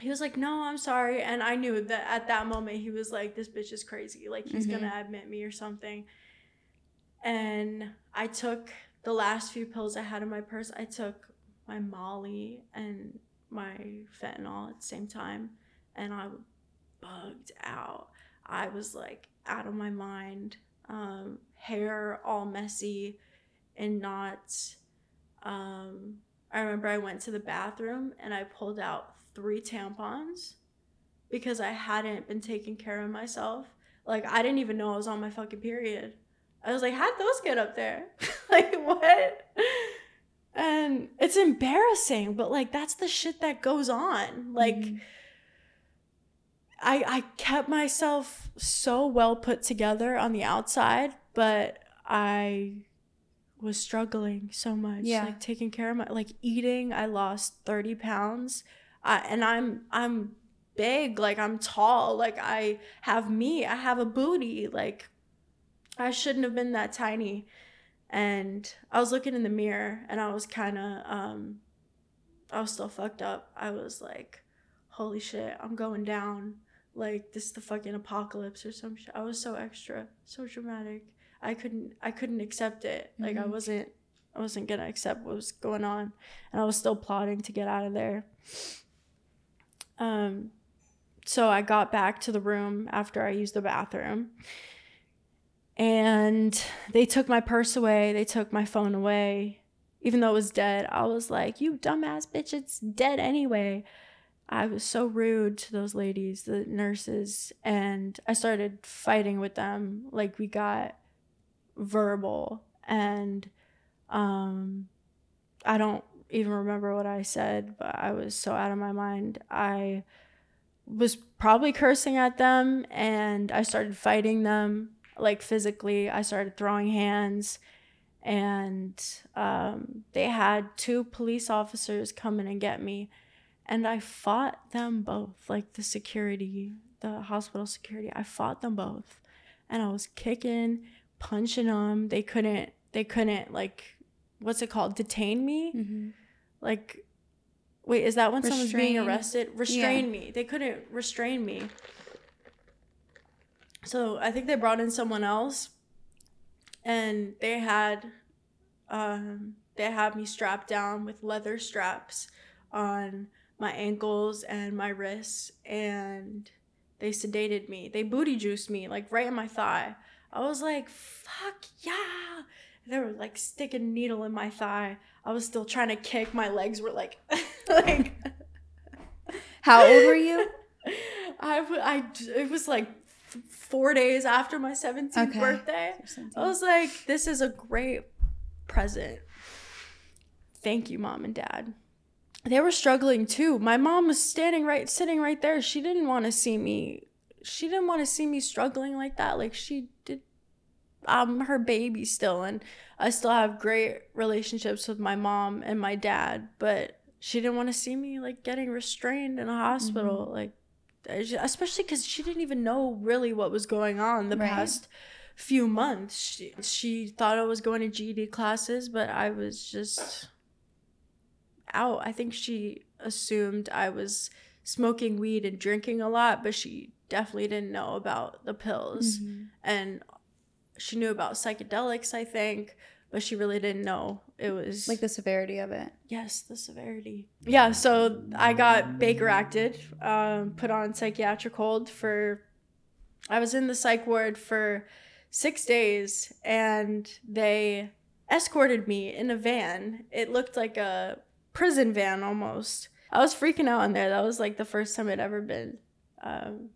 he was like, No, I'm sorry. And I knew that at that moment he was like, This bitch is crazy. Like he's mm-hmm. gonna admit me or something. And I took the last few pills I had in my purse, I took my Molly and my fentanyl at the same time, and I bugged out. I was like out of my mind, um, hair all messy and knots. Um, I remember I went to the bathroom and I pulled out three tampons because I hadn't been taking care of myself. Like I didn't even know I was on my fucking period. I was like, how'd those get up there? [laughs] like, what? And it's embarrassing, but like, that's the shit that goes on. Like, mm-hmm. I, I kept myself so well put together on the outside, but I was struggling so much. Yeah. Like taking care of my like eating, I lost 30 pounds. I, and I'm I'm big, like I'm tall, like I have me, I have a booty, like I shouldn't have been that tiny. And I was looking in the mirror and I was kind of, um, I was still fucked up. I was like, holy shit, I'm going down. Like, this is the fucking apocalypse or some shit. I was so extra, so dramatic. I couldn't, I couldn't accept it. Like, mm-hmm. I wasn't, I wasn't gonna accept what was going on. And I was still plotting to get out of there. Um, so I got back to the room after I used the bathroom and they took my purse away they took my phone away even though it was dead, I was like, "You dumbass bitch, it's dead anyway." I was so rude to those ladies, the nurses, and I started fighting with them. Like we got verbal and um I don't even remember what I said, but I was so out of my mind. I was probably cursing at them and I started fighting them like physically. I started throwing hands and um, they had two police officers come in and get me and I fought them both like the security, the hospital security. I fought them both and I was kicking, punching them. They couldn't they couldn't like what's it called? Detain me? Mm-hmm. Like Wait, is that when restrain. someone's being arrested? Restrain yeah. me. They couldn't restrain me. So I think they brought in someone else, and they had, um, they had me strapped down with leather straps on my ankles and my wrists, and they sedated me. They booty juiced me like right in my thigh. I was like, "Fuck yeah!" They were like sticking a needle in my thigh. I was still trying to kick. My legs were like, [laughs] like. How old were you? [laughs] I, I it was like four days after my 17th okay. birthday. I was like, this is a great present. Thank you, mom and dad. They were struggling too. My mom was standing right, sitting right there. She didn't want to see me. She didn't want to see me struggling like that. Like she did I'm her baby still and I still have great relationships with my mom and my dad, but she didn't want to see me like getting restrained in a hospital mm-hmm. like especially cuz she didn't even know really what was going on the right. past few months. She, she thought I was going to GED classes, but I was just out. I think she assumed I was smoking weed and drinking a lot, but she definitely didn't know about the pills. Mm-hmm. And she knew about psychedelics, I think, but she really didn't know it was like the severity of it. Yes, the severity. Yeah, so I got Baker acted, um, put on psychiatric hold for. I was in the psych ward for six days, and they escorted me in a van. It looked like a prison van almost. I was freaking out in there. That was like the first time I'd ever been. Um,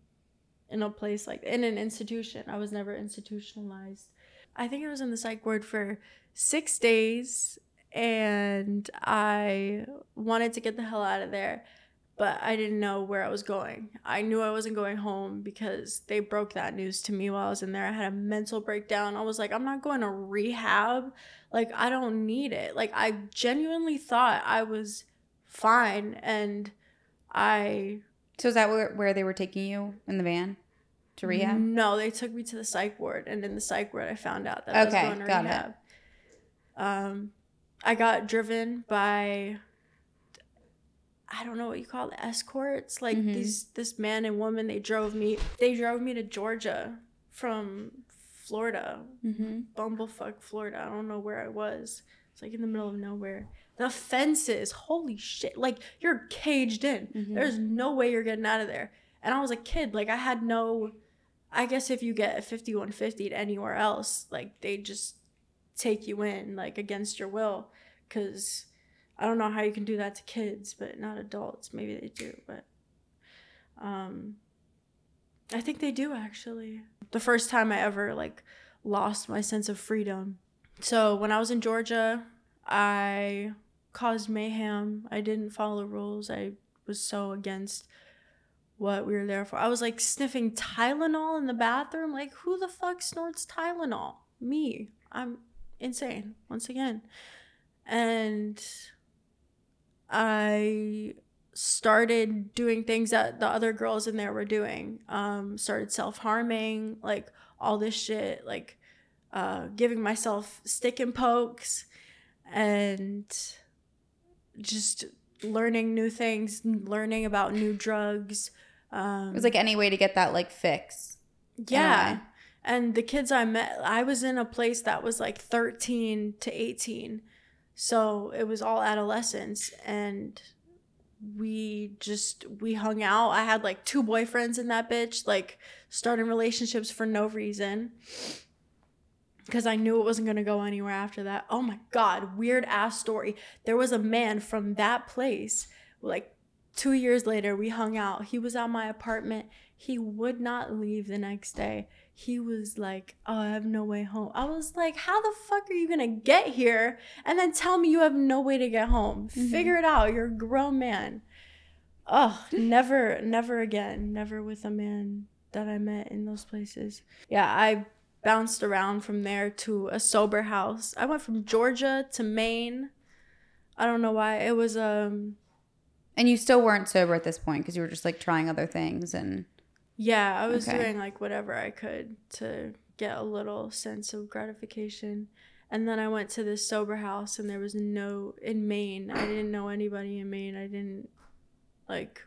in a place like in an institution. I was never institutionalized. I think I was in the psych ward for six days and I wanted to get the hell out of there, but I didn't know where I was going. I knew I wasn't going home because they broke that news to me while I was in there. I had a mental breakdown. I was like, I'm not going to rehab. Like, I don't need it. Like, I genuinely thought I was fine and I. So, is that where, where they were taking you in the van? to rehab? No, they took me to the psych ward, and in the psych ward, I found out that okay, I was going to got rehab. It. Um, I got driven by I don't know what you call it, escorts. Like mm-hmm. these this man and woman, they drove me they drove me to Georgia from Florida. Mm-hmm. Bumblefuck, Florida. I don't know where I was. It's like in the middle of nowhere. The fences, holy shit. Like you're caged in. Mm-hmm. There's no way you're getting out of there. And I was a kid. Like I had no I guess if you get a 5150 anywhere else, like they just take you in like against your will cuz I don't know how you can do that to kids, but not adults. Maybe they do, but um I think they do actually. The first time I ever like lost my sense of freedom. So when I was in Georgia, I caused mayhem. I didn't follow rules. I was so against what we were there for. I was like sniffing Tylenol in the bathroom. Like, who the fuck snorts Tylenol? Me. I'm insane, once again. And I started doing things that the other girls in there were doing. Um, started self harming, like all this shit, like uh, giving myself stick and pokes and just learning new things, learning about new drugs, um, it was like any way to get that like fix. Yeah. And the kids I met, I was in a place that was like 13 to 18. So it was all adolescents. And we just, we hung out. I had like two boyfriends in that bitch, like starting relationships for no reason. because I knew it wasn't going to go anywhere after that. Oh my God, weird ass story. There was a man from that place, like two years later, we hung out. He was at my apartment. He would not leave the next day. He was like, Oh, I have no way home. I was like, How the fuck are you to get here and then tell me you have no way to get home? Mm-hmm. Figure it out. You're a grown man. Oh, never, never again. Never with a man that I met in those places. Yeah, I bounced around from there to a sober house. I went from Georgia to Maine. I don't know why. It was um And you still weren't sober at this point because you were just like trying other things and Yeah, I was okay. doing like whatever I could to get a little sense of gratification. And then I went to this sober house and there was no in Maine. I didn't know anybody in Maine. I didn't like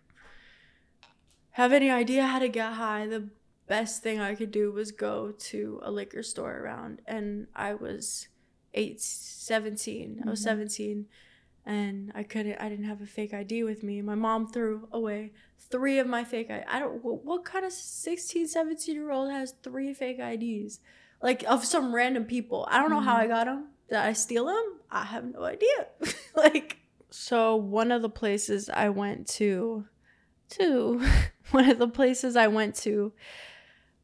have any idea how to get high. The best thing I could do was go to a liquor store around and I was 8 17 mm-hmm. I was mm-hmm. 17 and I couldn't I didn't have a fake ID with me. My mom threw away three of my fake I, I don't what, what kind of 16 17 year old has three fake IDs like of some random people. I don't know mm-hmm. how I got them did I steal them I have no idea. [laughs] Like so one of the places I went to to [laughs] one of the places I went to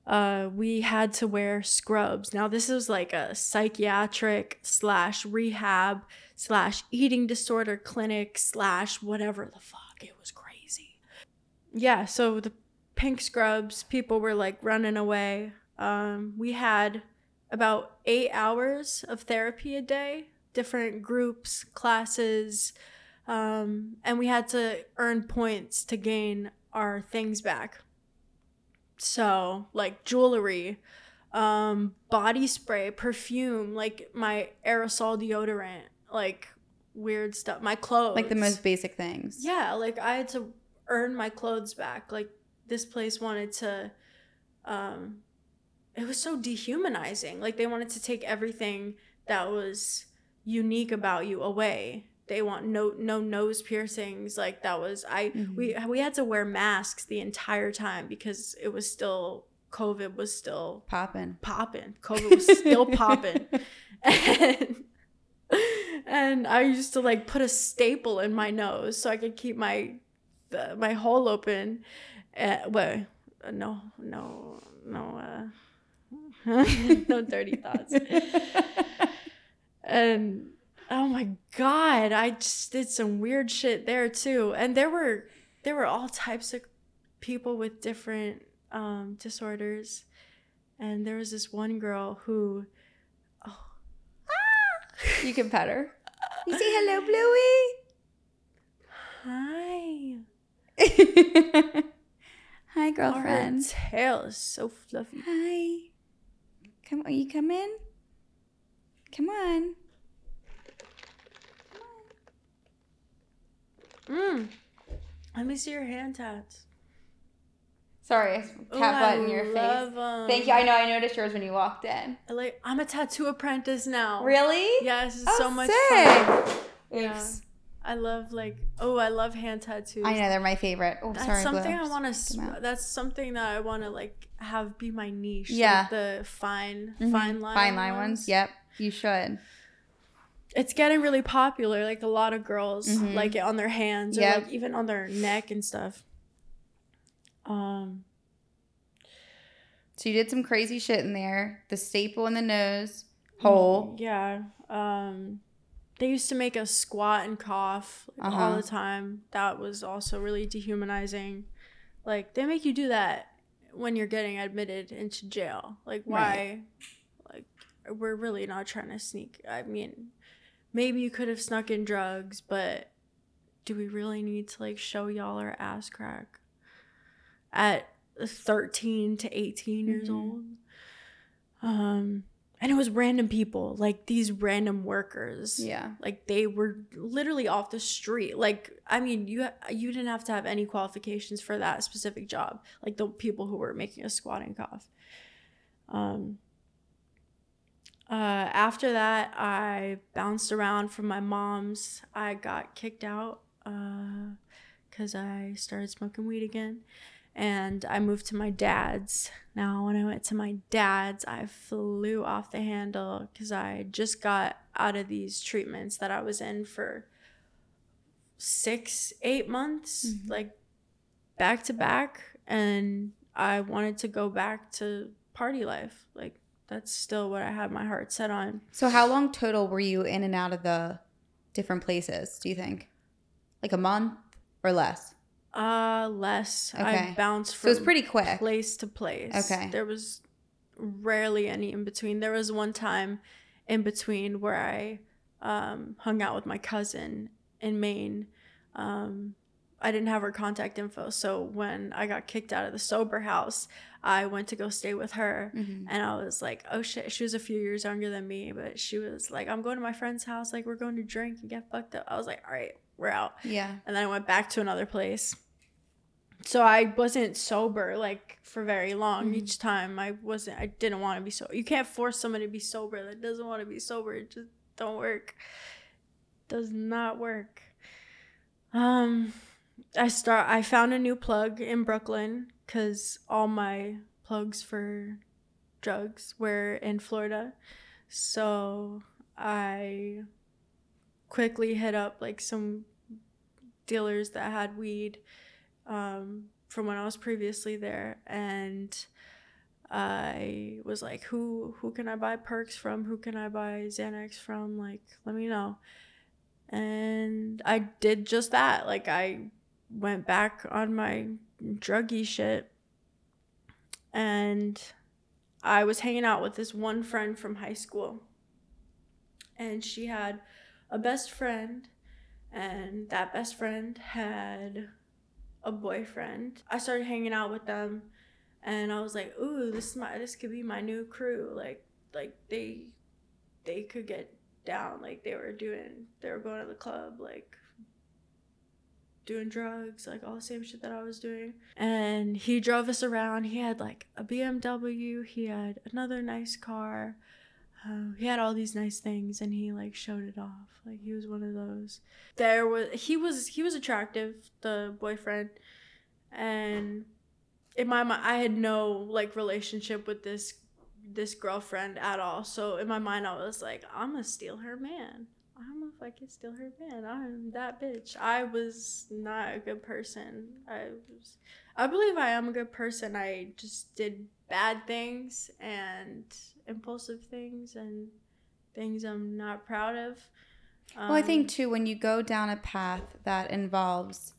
uh, we had to wear scrubs. Now, this is like a psychiatric slash rehab slash eating disorder clinic slash whatever the fuck. It was crazy. Yeah, so the pink scrubs, people were like running away. Um, we had about eight hours of therapy a day, different groups, classes, um, and we had to earn points to gain our things back. So, like jewelry, um, body spray, perfume, like my aerosol deodorant, like weird stuff. My clothes. Like the most basic things. Yeah, like I had to earn my clothes back. Like this place wanted to um it was so dehumanizing. Like they wanted to take everything that was unique about you away they want no no nose piercings like that was i mm-hmm. we we had to wear masks the entire time because it was still covid was still popping popping covid was still [laughs] popping [laughs] and and i used to like put a staple in my nose so i could keep my the, my hole open. Uh, well no no no uh [laughs] no dirty thoughts. And oh my god i just did some weird shit there too. And there were there were all types of people with different um, disorders. And there was this one girl who! You can pet her. You say hello bluey. Hi. [laughs] Hi girlfriend. Her tail is so fluffy. Hi. Come on you come in? Come on. Mm. Let me see your hand tats. Sorry, cat Ooh, butt in your face. Thank you. I know. I noticed yours when you walked in. I like. I'm a tattoo apprentice now. Really? Yes. Yeah, oh, so much sick. fun. Oops. Yeah. I love like oh I love hand tattoos. I know they're my favorite. Oh that's sorry. something I want to. That's something that I want to like have be my niche. Yeah. Like the fine mm-hmm. fine line. Fine line ones. ones. Yep. You should it's getting really popular. Like a lot of girls mm-hmm. like it on their hands or like even on their neck and stuff. Um. So you did some crazy shit in there. The staple in the nose hole. Mm, yeah. Um. They used to make us squat and cough like, uh-huh. all the time. That was also really dehumanizing. Like they make you do that when you're getting admitted into jail. Like why? Right. Like we're really not trying to sneak. I mean, maybe you could have snuck in drugs, but do we really need to like show y'all our ass crack at 13 to 18 years mm-hmm. old? Um, and it was random people, like these random workers. Yeah. Like they were literally off the street. Like I mean, you you didn't have to have any qualifications for that specific job. Like the people who were making a squatting cough. Um uh, after that, I bounced around from my mom's. I got kicked out because uh, I started smoking weed again. And I moved to my dad's. Now, when I went to my dad's, I flew off the handle because I just got out of these treatments that I was in for six, eight months, mm-hmm. like back to back. And I wanted to go back to party life. Like, that's still what I had my heart set on. So, how long total were you in and out of the different places, do you think? Like a month or less? Uh, less. Okay. I bounced from so it's pretty quick. place to place. Okay. There was rarely any in between. There was one time in between where I um, hung out with my cousin in Maine. Um, I didn't have her contact info, so when I got kicked out of the sober house, I went to go stay with her, mm-hmm. and I was like, "Oh shit!" She was a few years younger than me, but she was like, "I'm going to my friend's house. Like, we're going to drink and get fucked up." I was like, "All right, we're out. Yeah. And then I went back to another place. So I wasn't sober like for very long mm-hmm. each time. I wasn't I didn't want to be sober. You can't force someone to be sober that doesn't want to be sober. It just don't work. Does not work. Um I start I found a new plug in Brooklyn cuz all my plugs for drugs were in Florida. So I quickly hit up like some dealers that had weed um, from when I was previously there, and I was like, "Who who can I buy perks from? Who can I buy Xanax from? Like, let me know." And I did just that. Like, I went back on my druggy shit, and I was hanging out with this one friend from high school, and she had a best friend and that best friend had a boyfriend. I started hanging out with them and I was like, "Ooh, this is my this could be my new crew." Like like they they could get down like they were doing they were going to the club like doing drugs, like all the same shit that I was doing. And he drove us around. He had like a BMW, he had another nice car. Um, he had all these nice things and he like showed it off. Like he was one of those. There was he was he was attractive the boyfriend and in my mind i had no like relationship with this this girlfriend at all. So in my mind i was like i'm gonna steal her man. I'm gonna fucking steal her man. I'm that bitch. I was not a good person. I was i believe i am a good person i just did bad things and impulsive things and things I'm not proud of. Um, well, I think um, too, when you go down a path that involves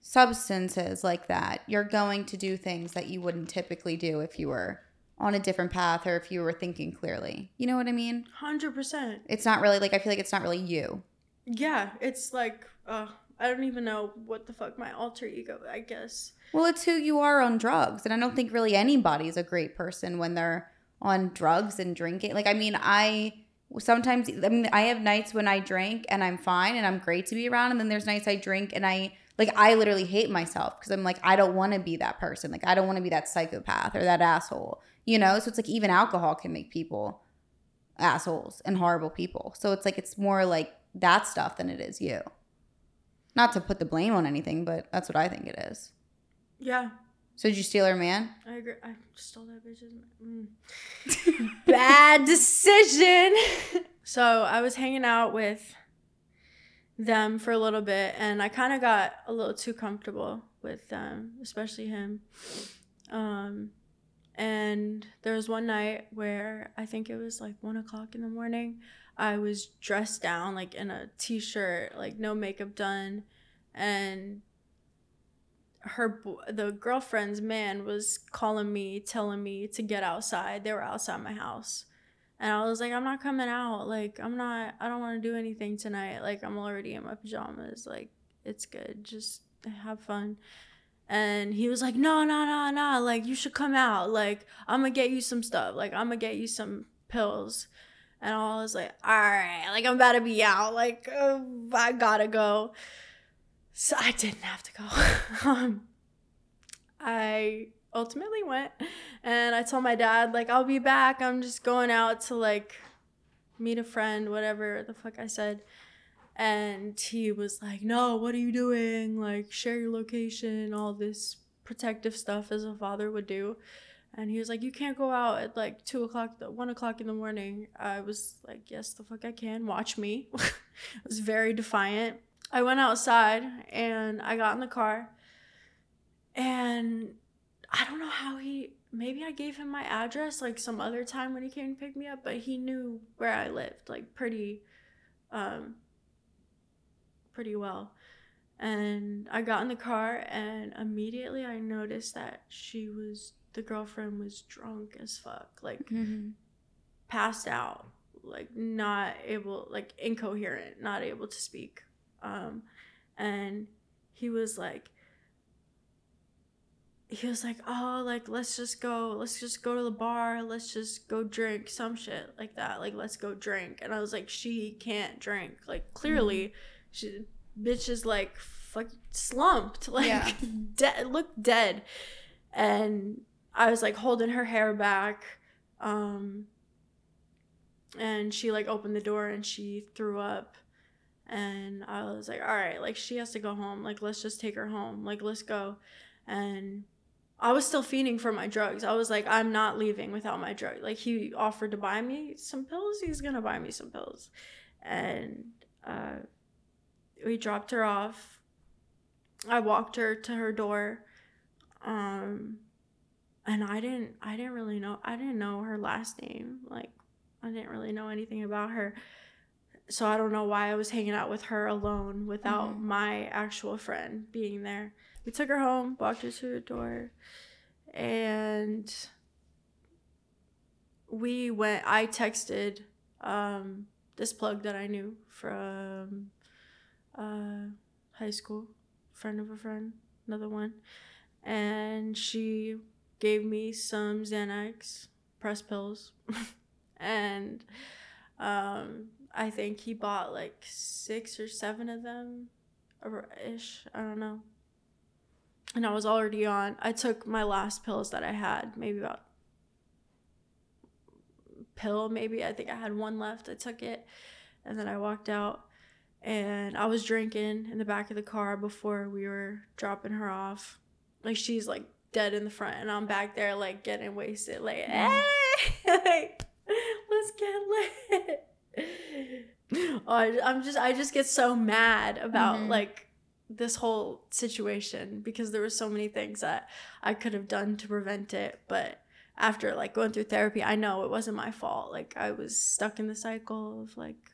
substances like that, you're going to do things that you wouldn't typically do if you were on a different path or if you were thinking clearly. You know what I mean? 100%. It's not really like, I feel like it's not really you. Yeah, it's like, uh, I don't even know what the fuck my alter ego, I guess. Well, it's who you are on drugs. And I don't think really anybody's a great person when they're on drugs and drinking. Like, I mean, I sometimes, I mean, I have nights when I drink and I'm fine and I'm great to be around. And then there's nights I drink and I, like, I literally hate myself because I'm like, I don't want to be that person. Like, I don't want to be that psychopath or that asshole, you know? So it's like even alcohol can make people assholes and horrible people. So it's like, it's more like that stuff than it is you. Not to put the blame on anything, but that's what I think it is. Yeah. So did you steal her man? I agree. I stole that bitch's mm. [laughs] Bad decision. so I was hanging out with them for a little bit and I kind of got a little too comfortable with them, especially him. Um, and there was one night where I think it was like one o'clock in the morning. I was dressed down like in a t-shirt, like no makeup done, and her the girlfriend's man was calling me, telling me to get outside. They were outside my house. And I was like, I'm not coming out. Like, I'm not, I don't want to do anything tonight. Like, I'm already in my pajamas. Like, it's good. Just have fun. And he was like, No, no, no, no. Like, you should come out. Like, I'm going to get you some stuff. Like, I'm going to get you some pills. And I was like, all right, like I'm about to be out. Like uh, I gotta go. So I didn't have to go. [laughs] um, I ultimately went and I told my dad, like, I'll be back. I'm just going out to like meet a friend, whatever the fuck I said. And he was like, No, what are you doing? Like, share your location, all this protective stuff as a father would do. And he was like, You can't go out at like two o'clock, one o'clock in the morning. I was like, Yes, the fuck I can. Watch me. [laughs] I was very defiant. I went outside and I got in the car. And I don't know how he maybe I gave him my address like some other time when he came to pick me up, but he knew where I lived like pretty um pretty well. And I got in the car and immediately I noticed that she was the girlfriend was drunk as fuck, like mm-hmm. passed out, like not able like incoherent, not able to speak. Um and he was like he was like, "Oh, like let's just go, let's just go to the bar, let's just go drink some shit like that. Like let's go drink." And I was like, "She can't drink. Like clearly, mm-hmm. she bitch is like fuck slumped, [laughs] like yeah. [laughs] dead, look dead." And I was like holding her hair back, um, and she like opened the door and she threw up. And I was like, all right, like she has to go home. Like, let's just take her home. Like, let's go. And I was still feeding for my drugs. I was like, I'm not leaving without my drug. Like he offered to buy me some pills. He's gonna buy me some pills, and uh, we dropped her off. I walked her to her door, um, and I didn't. I didn't really know. I didn't know her last name. Like I didn't really know anything about her. So I don't know why I was hanging out with her alone without mm-hmm. my actual friend being there we took her home, walked her to her door, and we went. I texted um, this plug that I knew from uh, high school, friend of a friend, another one, and she gave me some Xanax press pills, [laughs] and um, I think he bought like six or seven of them, ish. I don't know and I was already on. I took my last pills that I had, maybe about pill, maybe. I think I had one left. I took it, and then I walked out, and I was drinking in the back of the car before we were dropping her off. Like she's like dead in the front, and I'm back there like getting wasted, like hey, like, [laughs] let's get lit. oh, I, I'm just I just get so mad about mm-hmm. like this whole situation because there were so many things that I could have done to prevent it, but after like going through therapy, I know it wasn't my fault. Like I was stuck in the cycle of like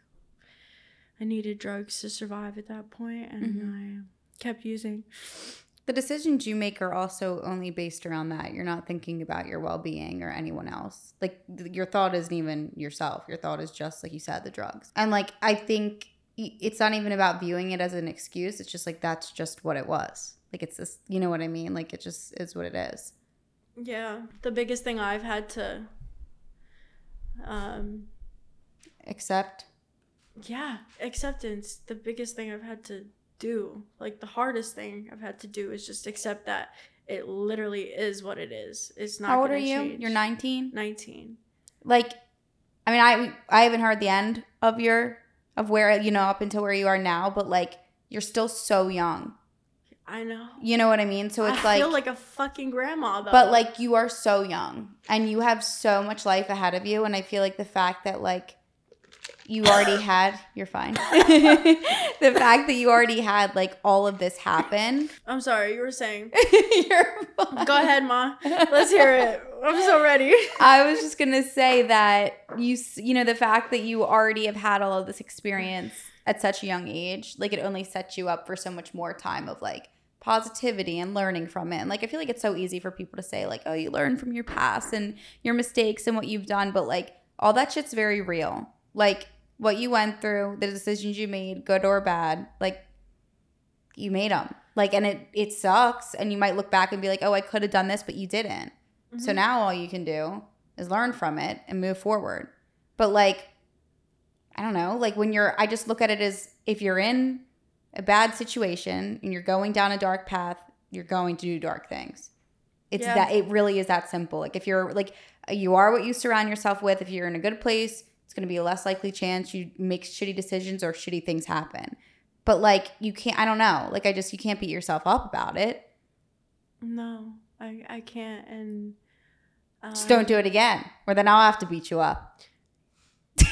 I needed drugs to survive at that point and mm-hmm. I kept using. The decisions you make are also only based around that. You're not thinking about your well-being or anyone else. Like your thought isn't even yourself. Your thought is just like you said the drugs. And like I think it's not even about viewing it as an excuse. It's just like that's just what it was. Like it's this, you know what I mean? Like it just is what it is. Yeah, the biggest thing I've had to um accept. Yeah, acceptance. The biggest thing I've had to do, like the hardest thing I've had to do is just accept that it literally is what it is. It's not How old are you? Change. You're 19? 19. Like I mean, I I haven't heard the end of your of where you know up until where you are now, but like you're still so young. I know. You know what I mean? So it's I like I feel like a fucking grandma though. But like you are so young and you have so much life ahead of you and I feel like the fact that like you already had you're fine. [laughs] [laughs] the fact that you already had like all of this happen. I'm sorry, you were saying. [laughs] you're fine. Go ahead, Ma. Let's hear it. I'm so ready. I was just going to say that you you know the fact that you already have had all of this experience at such a young age, like it only sets you up for so much more time of like positivity and learning from it. And like I feel like it's so easy for people to say like, "Oh, you learn from your past and your mistakes and what you've done," but like all that shit's very real. Like what you went through, the decisions you made, good or bad, like you made them. Like, and it it sucks, and you might look back and be like, "Oh, I could have done this, but you didn't." Mm-hmm. So now all you can do is learn from it and move forward. But like, I don't know, like when you're, I just look at it as if you're in a bad situation and you're going down a dark path, you're going to do dark things. It's yeah. that it really is that simple. Like if you're like you are what you surround yourself with. If you're in a good place, going to be a less likely chance you make shitty decisions or shitty things happen. But like you can't I don't know. Like I just you can't beat yourself up about it. No, I I can't and um, just don't do it again or then I'll have to beat you up. [laughs]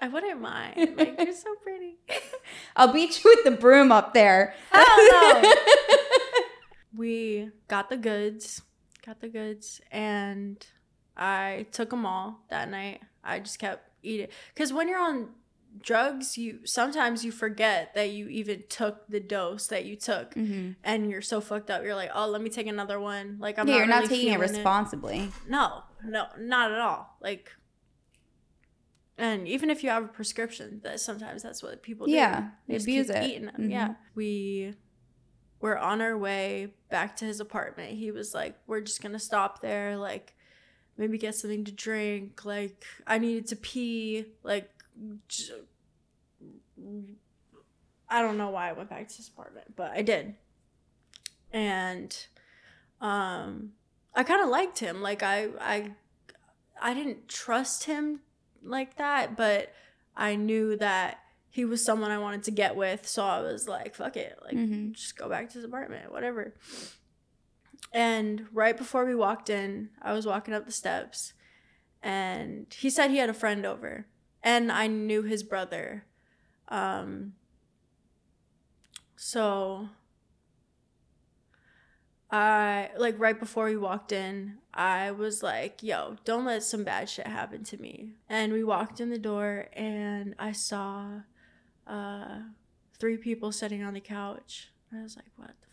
I wouldn't mind. Like you're so pretty. [laughs] I'll beat you with the broom up there. Oh no. [laughs] we got the goods, got the goods, and I took them all that night. I just kept eating because when you're on drugs, you sometimes you forget that you even took the dose that you took, mm-hmm. and you're so fucked up. You're like, oh, let me take another one. Like I'm yeah, not you're really not taking it responsibly. It. No, no, not at all. Like and even if you have a prescription, that sometimes that's what people do. Yeah, they abuse it. Eating them. Mm-hmm. Yeah, we were on our way back to his apartment. He was like, "We're just gonna stop there, like maybe get something to drink. Like I needed to pee. Like j- I don't know why I went back to his apartment, but I did. And um, I kind of liked him. Like I I I didn't trust him like that, but I knew that he was someone I wanted to get with, so I was like, fuck it, like mm-hmm. just go back to his apartment, whatever. And right before we walked in, I was walking up the steps and he said he had a friend over and I knew his brother. Um so I like right before we walked in, I was like, yo, don't let some bad shit happen to me. And we walked in the door and I saw uh, three people sitting on the couch. I was like, what the?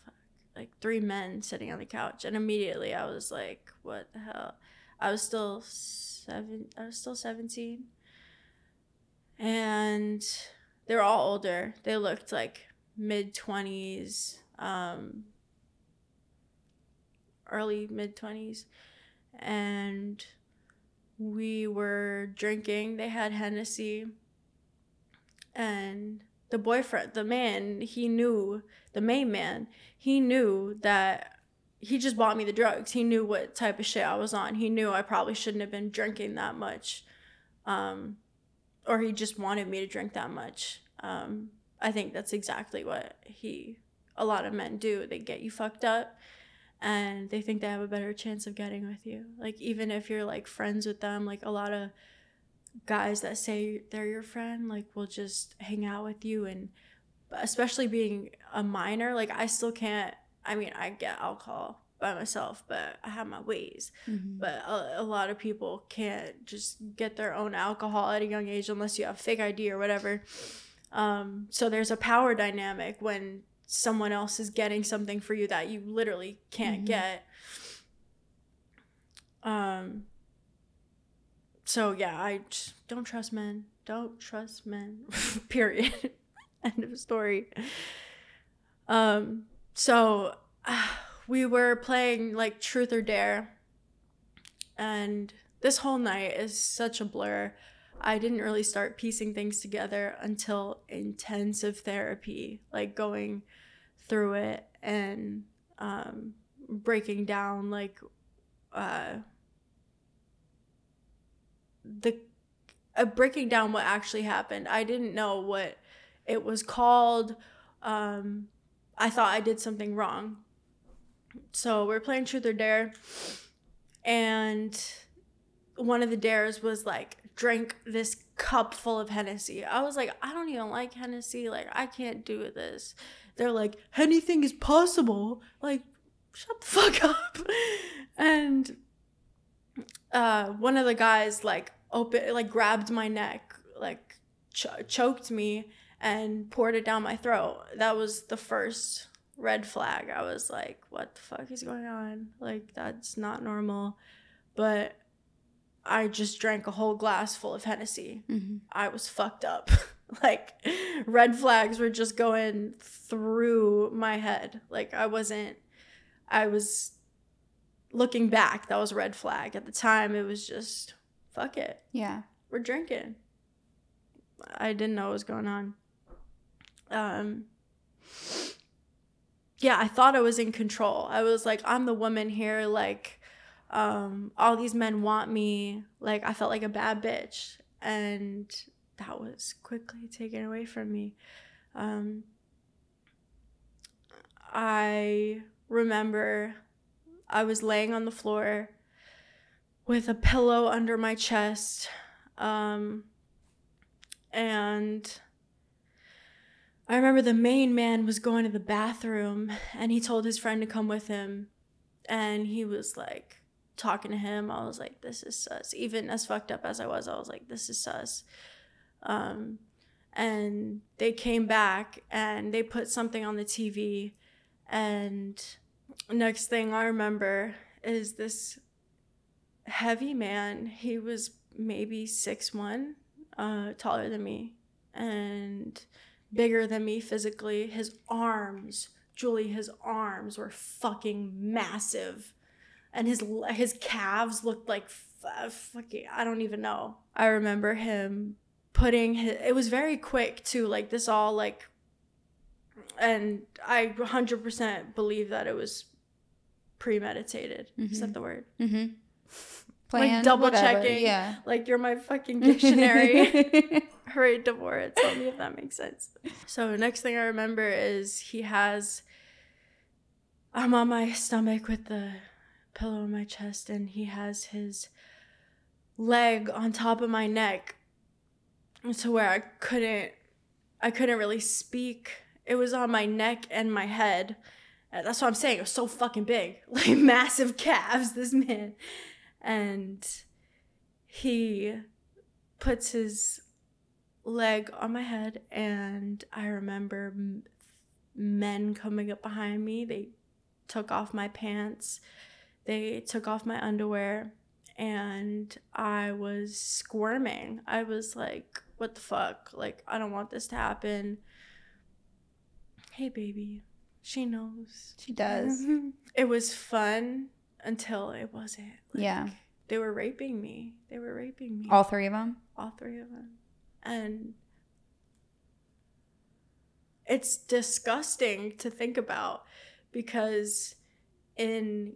Like three men sitting on the couch. And immediately I was like, what the hell? I was still seven I was still 17. And they were all older. They looked like mid 20s. Um, early mid 20s and we were drinking they had hennessy and the boyfriend the man he knew the main man he knew that he just bought me the drugs. He knew what type of shit i was on. He knew i probably shouldn't have been drinking that much um, or he just wanted me to drink that much. Um, i think that's exactly what he a lot of men do. They get you fucked up and they think they have a better chance of getting with you. Like even if you're like friends with them, like a lot of guys that say they're your friend like will just hang out with you and especially being a minor, like I still can't I mean, I get alcohol by myself, but I have my ways. Mm-hmm. But a, a, lot of people can't just get their own alcohol at a young age unless you have fake ID or whatever. Um, so there's a power dynamic when someone else is getting something for you that you literally can't mm-hmm. get. Um so yeah, I don't trust men. Don't trust men. [laughs] Period. [laughs] End of story. Um so uh, [sighs] we were playing like truth or dare and this whole night is such a blur. I didn't really start piecing things together until intensive therapy, like going through it and um, breaking down like uh, the uh, breaking down what actually happened. I didn't know what it was called. Um, I thought I did something wrong. So we're playing Truth or Dare, and one of the dares was like drink this cup full of Hennessy. I was like, I don't even like Hennessy. Like I can't do this they're like anything is possible like shut the [laughs] fuck up and uh one of the guys like open like grabbed my neck like ch- choked me and poured it down my throat. That was the first red flag. I was like what the fuck is going on? Like that's not normal. But i just drank a whole glass full of hennessy. Mm-hmm. i was fucked up. [laughs] Like red flags were just going through my head. Like i wasn't i was looking back. That was a red flag. At the time it was just fuck it. Yeah. We're drinking. I didn't know what was going on. Um yeah i thought i was in control. I was like i'm the woman here like Um, all these men want me. Like I felt like a bad bitch, and that was quickly taken away from me. Um, I remember I was laying on the floor with a pillow under my chest. Um, and I remember the main man was going to the bathroom and he told his friend to come with him. And he was like talking to him. I was like, this is sus. Even as fucked up as I was, I was like, this is sus. Um, and they came back and they put something on the TV. And next thing I remember is this heavy man. He was maybe six one, uh, taller than me, and bigger than me physically. His arms, Julie, his arms were fucking massive, and his his calves looked like f- fucking I don't even know. I remember him putting his. It was very quick too. Like this all like. And I 100% believe that it was premeditated. Mm-hmm. Is that mm-hmm. the word? Mm-hmm. Planned, like double whatever. checking. Yeah. Like you're my fucking [laughs] dictionary. [laughs] Hurry, Deborah. Tell me if that makes sense. So next thing I remember is he has I'm on my stomach with the pillow on my chest and he has his leg on top of my neck to where I couldn't I couldn't really speak. It was on my neck and my head. That's what I'm saying. It was so fucking big. [laughs] Like massive calves, this man and he puts his leg on my head and i remember men coming up behind me. They took off my pants. They took off my underwear and i was squirming. I was like what the fuck? Like i don't want this to happen. Hey baby. She knows. She does. [laughs] It was fun until it wasn't. Like, yeah. They were raping me. They were raping me. All three of them? All three of them. And it's disgusting to think about because in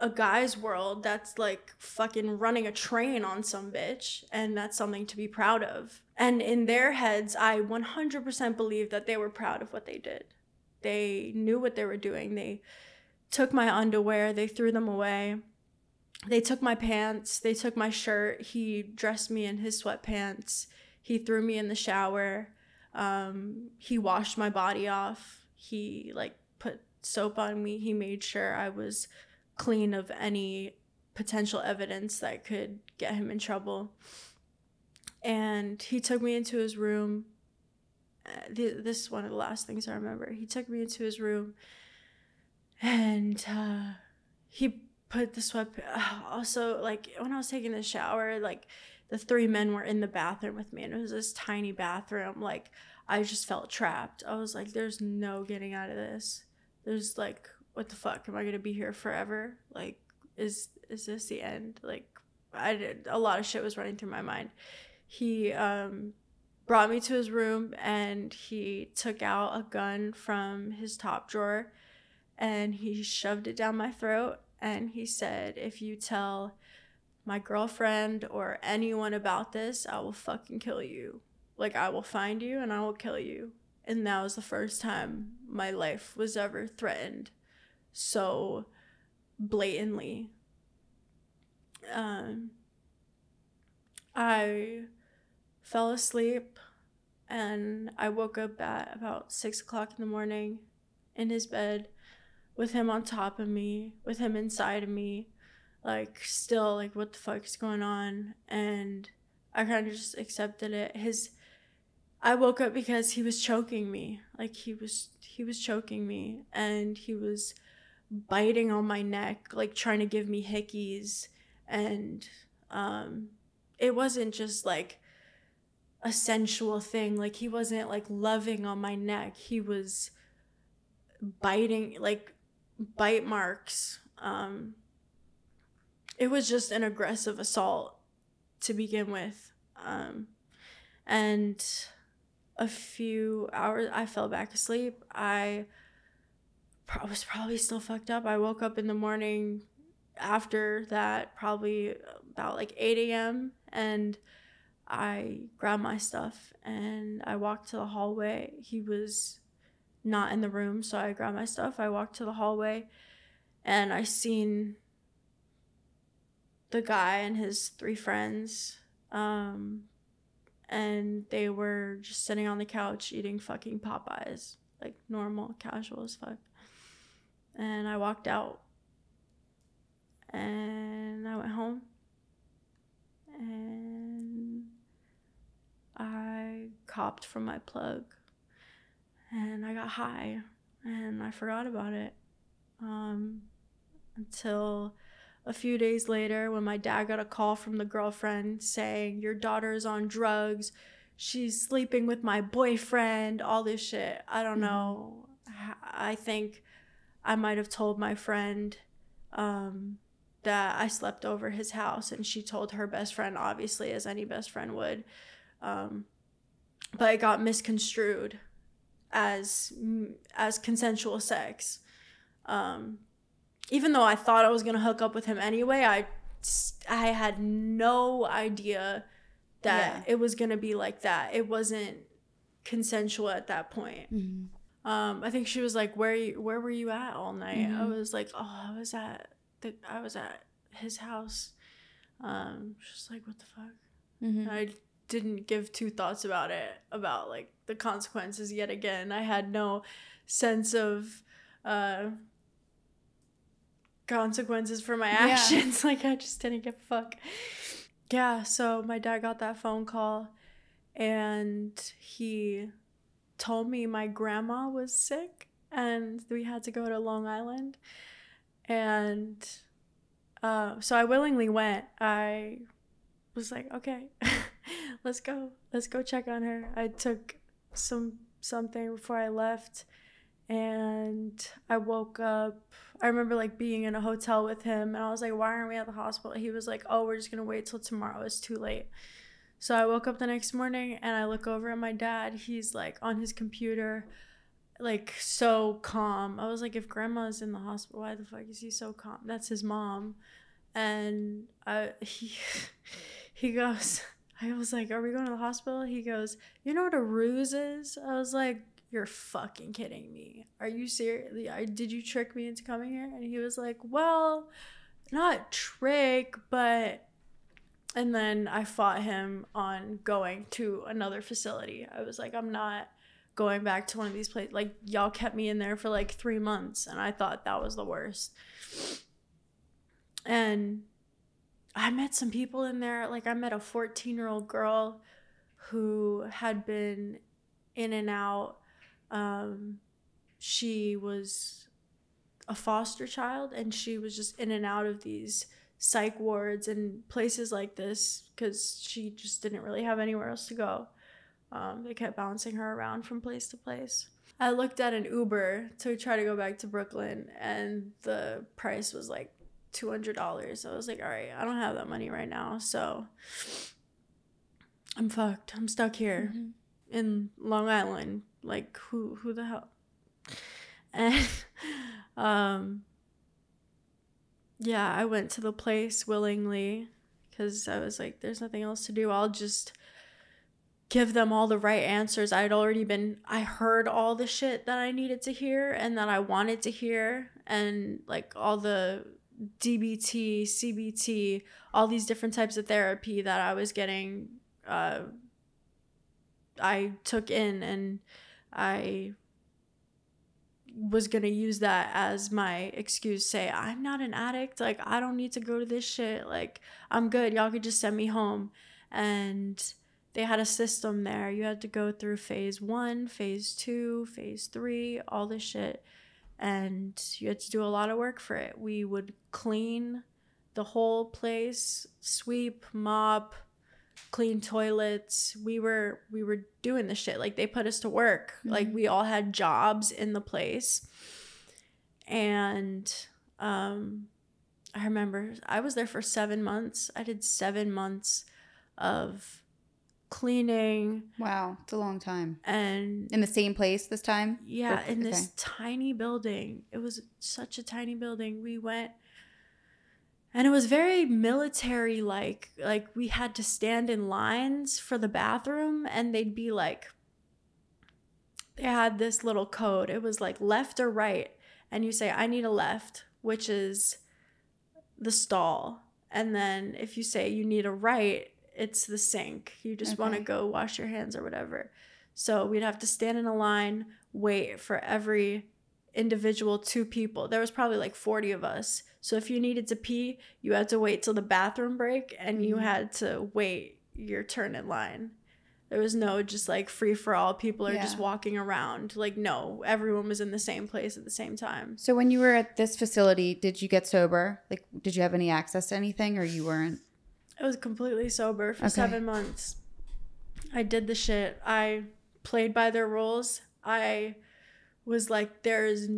a guy's world that's like fucking running a train on some bitch and that's something to be proud of. And in their heads, I 100% believe that they were proud of what they did. They knew what they were doing. They took my underwear, they threw them away. They took my pants, they took my shirt. He dressed me in his sweatpants. He threw me in the shower. Um, he washed my body off. He like put soap on me. He made sure I was clean of any potential evidence that could get him in trouble. And he took me into his room. Uh, this is one of the last things I remember. He took me into his room and uh, he put the sweat. Also, like when I was taking the shower, like the three men were in the bathroom with me, and it was this tiny bathroom. Like I just felt trapped. I was like, "There's no getting out of this. There's like, what the fuck? Am I gonna be here forever? Like, is is this the end? Like, I did a lot of shit was running through my mind. He um brought me to his room and he took out a gun from his top drawer and he shoved it down my throat and he said, If you tell my girlfriend or anyone about this, I will fucking kill you. Like, I will find you and I will kill you. And that was the first time my life was ever threatened so blatantly. Um, I fell asleep and I woke up at about six o'clock in the morning in his bed with him on top of me, with him inside of me, like still like what the fuck is going on? And I kind of just accepted it. His I woke up because he was choking me. Like he was he was choking me and he was biting on my neck, like trying to give me hickeys and um it wasn't just like a sensual thing. Like he wasn't like loving on my neck. He was biting like bite marks. Um, it was just an aggressive assault to begin with. Um, and a few hours, I fell back asleep. I was probably still fucked up. I woke up in the morning. after that, probably about like 8 a.m. And I grabbed my stuff and I walked to the hallway. He was not in the room, so I grabbed my stuff. I walked to the hallway and I seen the guy and his three friends. Um, and they were just sitting on the couch eating fucking Popeyes, like normal, casual as fuck. And I walked out and I went home and I copped from my plug and I got high and I forgot about it um, until a few days later when my dad got a call from the girlfriend saying, Your daughter's on drugs. She's sleeping with my boyfriend, all this shit. I don't mm-hmm. know. I think I might have told my friend um, that I slept over his house, and she told her best friend, obviously, as any best friend would. Um, but it got misconstrued as as consensual sex. Um, even though I thought I was gonna hook up with him anyway, I I had no idea that yeah. it was gonna be like that. It wasn't consensual at that point. Mm-hmm. Um, I think she was like, "Where you, where were you at all night?" Mm-hmm. I was like, "Oh, I was at the I was at his house." Um, she's like, "What the fuck?" Mm-hmm. I didn't give two thoughts about it about like the consequences yet again. I had no sense of uh consequences for my actions. Yeah. [laughs] like I just didn't give a fuck. Yeah, so my dad got that phone call and he told me my grandma was sick and we had to go to Long Island. And uh, so I willingly went. I was like, okay, [laughs] let's go. Let's go check on her. I took some something before I left and I woke up. I remember like being in a hotel with him, and I was like, "Why aren't we at the hospital?" He was like, "Oh, we're just gonna wait till tomorrow. It's too late." So I woke up the next morning and I look over at my dad. He's like on his computer, like so calm. I was like, if grandma's in the hospital, why the fuck is he so calm? That's his mom. And I [laughs] he he goes, I was like, Are we going to the hospital? He goes, You know what a ruse is? I was like, you're fucking kidding me. Are you serious? Did you trick me into coming here? And he was like, Well, not trick, but. And then I fought him on going to another facility. I was like, I'm not going back to one of these places. Like, y'all kept me in there for like three months, and I thought that was the worst. And I met some people in there. Like, I met a 14 year old girl who had been in and out um, she was a foster child and she was just in and out of these psych wards and places like this because she just didn't really have anywhere else to go. Um, they kept bouncing her around from place to place. I looked at an Uber to try to go back to Brooklyn, and the price was like two hundred dollars. I was like, all right, I don't have that money right now, so I'm fucked. I'm stuck here mm-hmm. in Long Island like who who the hell [laughs] and um yeah i went to the place willingly because i was like there's nothing else to do i'll just give them all the right answers i'd already been i heard all the shit that i needed to hear and that i wanted to hear and like all the dbt cbt all these different types of therapy that i was getting uh i took in and I was going to use that as my excuse say i'm not an addict like i don't need to go to this shit like i'm good y'all could just send me home. And they had a system there you had to go through phase one phase two phase three all this shit and you had to do a lot of work for it we would clean the whole place sweep mop clean toilets. We were we were doing the shit. Like they put us to work. Mm-hmm. Like we all had jobs in the place. And um I remember I was there for 7 months. I did 7 months of cleaning. Wow, it's a long time. And in the same place this time? Yeah, in this tiny building. It was such a tiny building. We went and it was very military like like we had to stand in lines for the bathroom and they'd be like they had this little code it was like left or right and you say i need a left which is the stall and then if you say you need a right it's the sink you just okay. want to go wash your hands or whatever so we'd have to stand in a line wait for every individual two people there was probably like 40 of us so if you needed to pee, you had to wait till the bathroom break and you mm-hmm. had to wait your turn in line. There was no just like free for all. People are yeah. just walking around. Like, no, everyone was in the same place at the same time. So when you were at this facility, did you get sober? Like, did you have any access to anything or you weren't? I was completely sober for okay. seven months. I did the shit. I played by their rules. I was like, there's,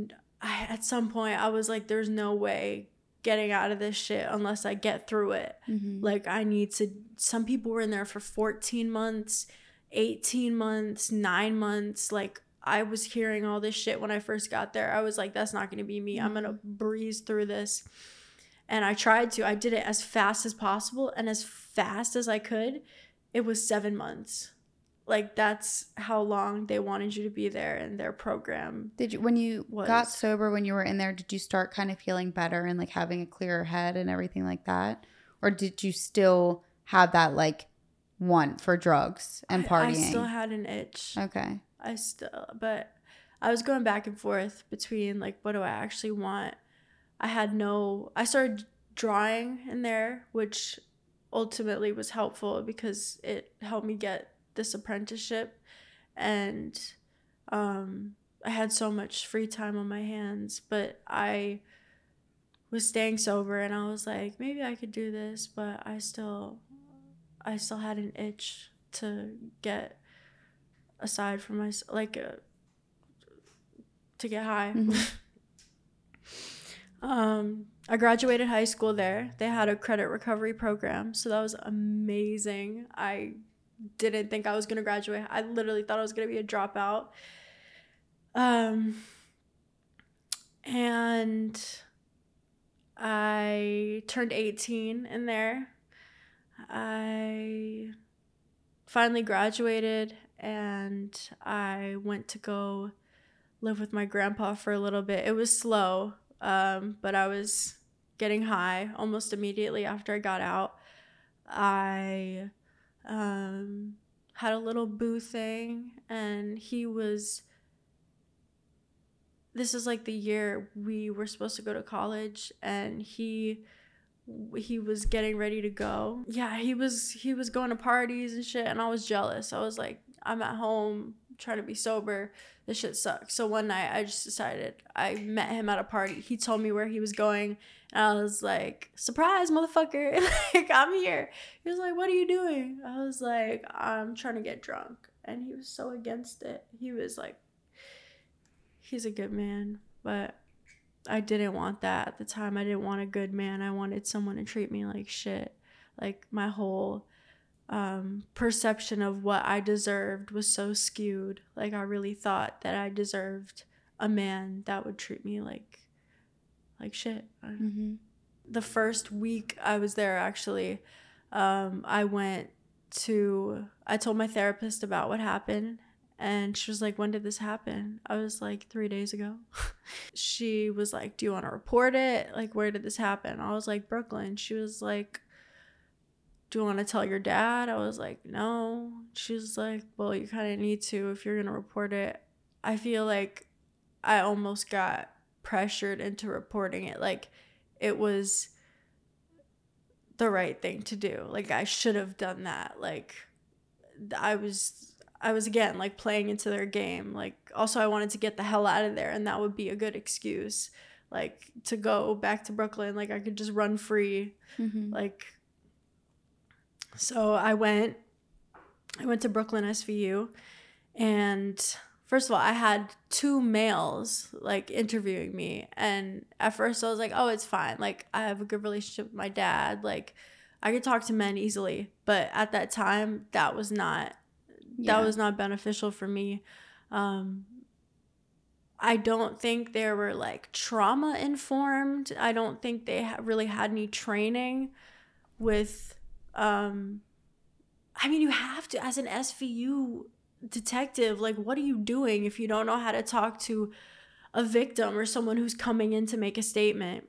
I, at some point, I was like, there's no way getting out of this shit unless I get through it. Mm-hmm. Like I need to some people were in there for 14 months, 18 months, 9 months like I was hearing all this shit when I first got there. I was like that's not going to be me. Mm-hmm. I'm going to breeze through this. And I tried to. I did it as fast as possible and as fast as I could. It was 7 months like that's how long they wanted you to be there in their program. Did you when you was. got sober when you were in there, did you start kind of feeling better and like having a clearer head and everything like that? Or did you still have that like want for drugs and partying? I, I still had an itch. Okay. I still but I was going back and forth between like what do I actually want? I had no I started drawing in there, which ultimately was helpful because it helped me get this apprenticeship and um, I had so much free time on my hands, but I was staying sober and I was like, maybe I could do this, but I still I still had an itch to get aside from my like uh, to get high. Mm-hmm. [laughs] um I graduated high school there. They had a credit recovery program, so that was amazing. I didn't think I was gonna graduate. I literally thought I was gonna be a dropout. Um, and I turned 18 in there. I finally graduated and I went to go live with my grandpa for a little bit. It was slow, um, but I was getting high almost immediately after I got out. I um, had a little boo thing, and he was. This is like the year we were supposed to go to college, and he he was getting ready to go. Yeah, he was he was going to parties and shit, and I was jealous. I was like, I'm at home trying to be sober. This shit sucks. So one night I just decided I met him at a party. He told me where he was going and I was like, surprise, motherfucker. [laughs] like, I'm here. He was like, what are you doing? I was like, I'm trying to get drunk. And he was so against it. He was like, he's a good man. But I didn't want that at the time. I didn't want a good man. I wanted someone to treat me like shit. Like, my whole um, perception of what I deserved was so skewed. Like, I really thought that I deserved a man that would treat me like like shit. Mm-hmm. The first week I was there, actually, um, I went to, I told my therapist about what happened. And she was like, When did this happen? I was like, Three days ago. [laughs] she was like, Do you want to report it? Like, where did this happen? I was like, Brooklyn. She was like, do you want to tell your dad? I was like, no. She's like, well, you kind of need to if you're going to report it. I feel like I almost got pressured into reporting it. Like it was the right thing to do. Like I should have done that. Like I was I was again like playing into their game. Like also I wanted to get the hell out of there and that would be a good excuse like to go back to Brooklyn. Like I could just run free. Mm-hmm. Like so I went I went to Brooklyn SVU and first of all, I had two males like interviewing me, and at first I was like, "Oh, it's fine. Like I have a good relationship with my dad. Like I could talk to men easily." But at that time, that was not yeah. that was not beneficial for me. Um, I don't think they were like trauma informed. I don't think they ha- really had any training with um I mean, you have to as an SVU detective, like what are you doing if you don't know how to talk to a victim or someone who's coming in to make a statement?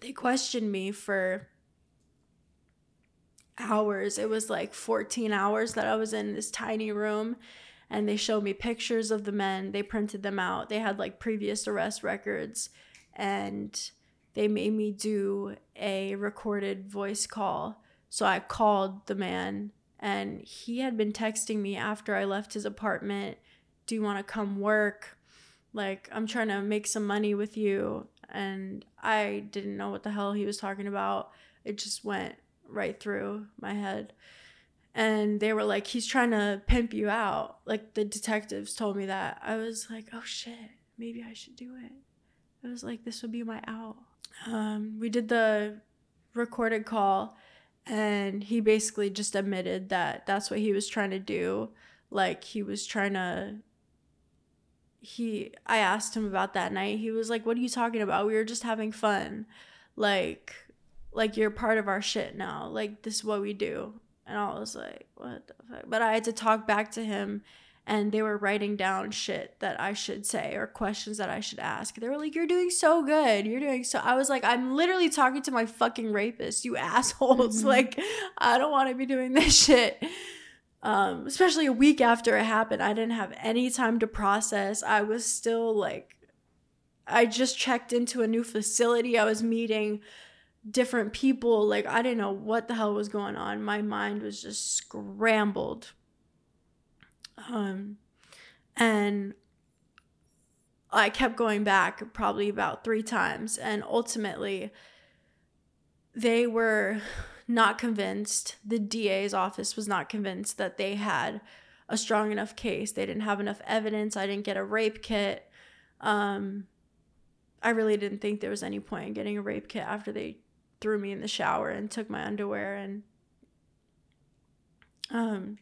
They questioned me for hours. It was like 14 hours that I was in this tiny room and they showed me pictures of the men. They printed them out. They had like previous arrest records and they made me do a recorded voice call. So I called the man and he had been texting me after I left his apartment, "Do you want to come work? Like I'm trying to make some money with you." And I didn't know what the hell he was talking about. It just went right through my head. And they were like he's trying to pimp you out. Like the detectives told me that. I was like oh shit. Maybe i should do it. I was like this would be my out. Um, we did the recorded call and he basically just admitted that that's what he was trying to do. Like he was trying to he i asked him about that night. He was like what are you talking about? We were just having fun. Like like you're part of our shit now. Like this is what we do. And I was like, what the fuck? But I had to talk back to him and they were writing down shit that I should say or questions that I should ask. They were like, You're doing so good. You're doing so I was like, I'm literally talking to my fucking rapist, you assholes. Mm-hmm. Like, I don't want to be doing this [laughs] shit. Um, especially a week after it happened. I didn't have any time to process. I was still like I just checked into a new facility. I was meeting different people. Like, I didn't know what the hell was going on. My mind was just scrambled. Um, and I kept going back probably about three times. And ultimately, they were not convinced. The DA's office was not convinced that they had a strong enough case. They didn't have enough evidence. I didn't get a rape kit. Um, I really didn't think there was any point in getting a rape kit after they threw me in the shower and took my underwear and um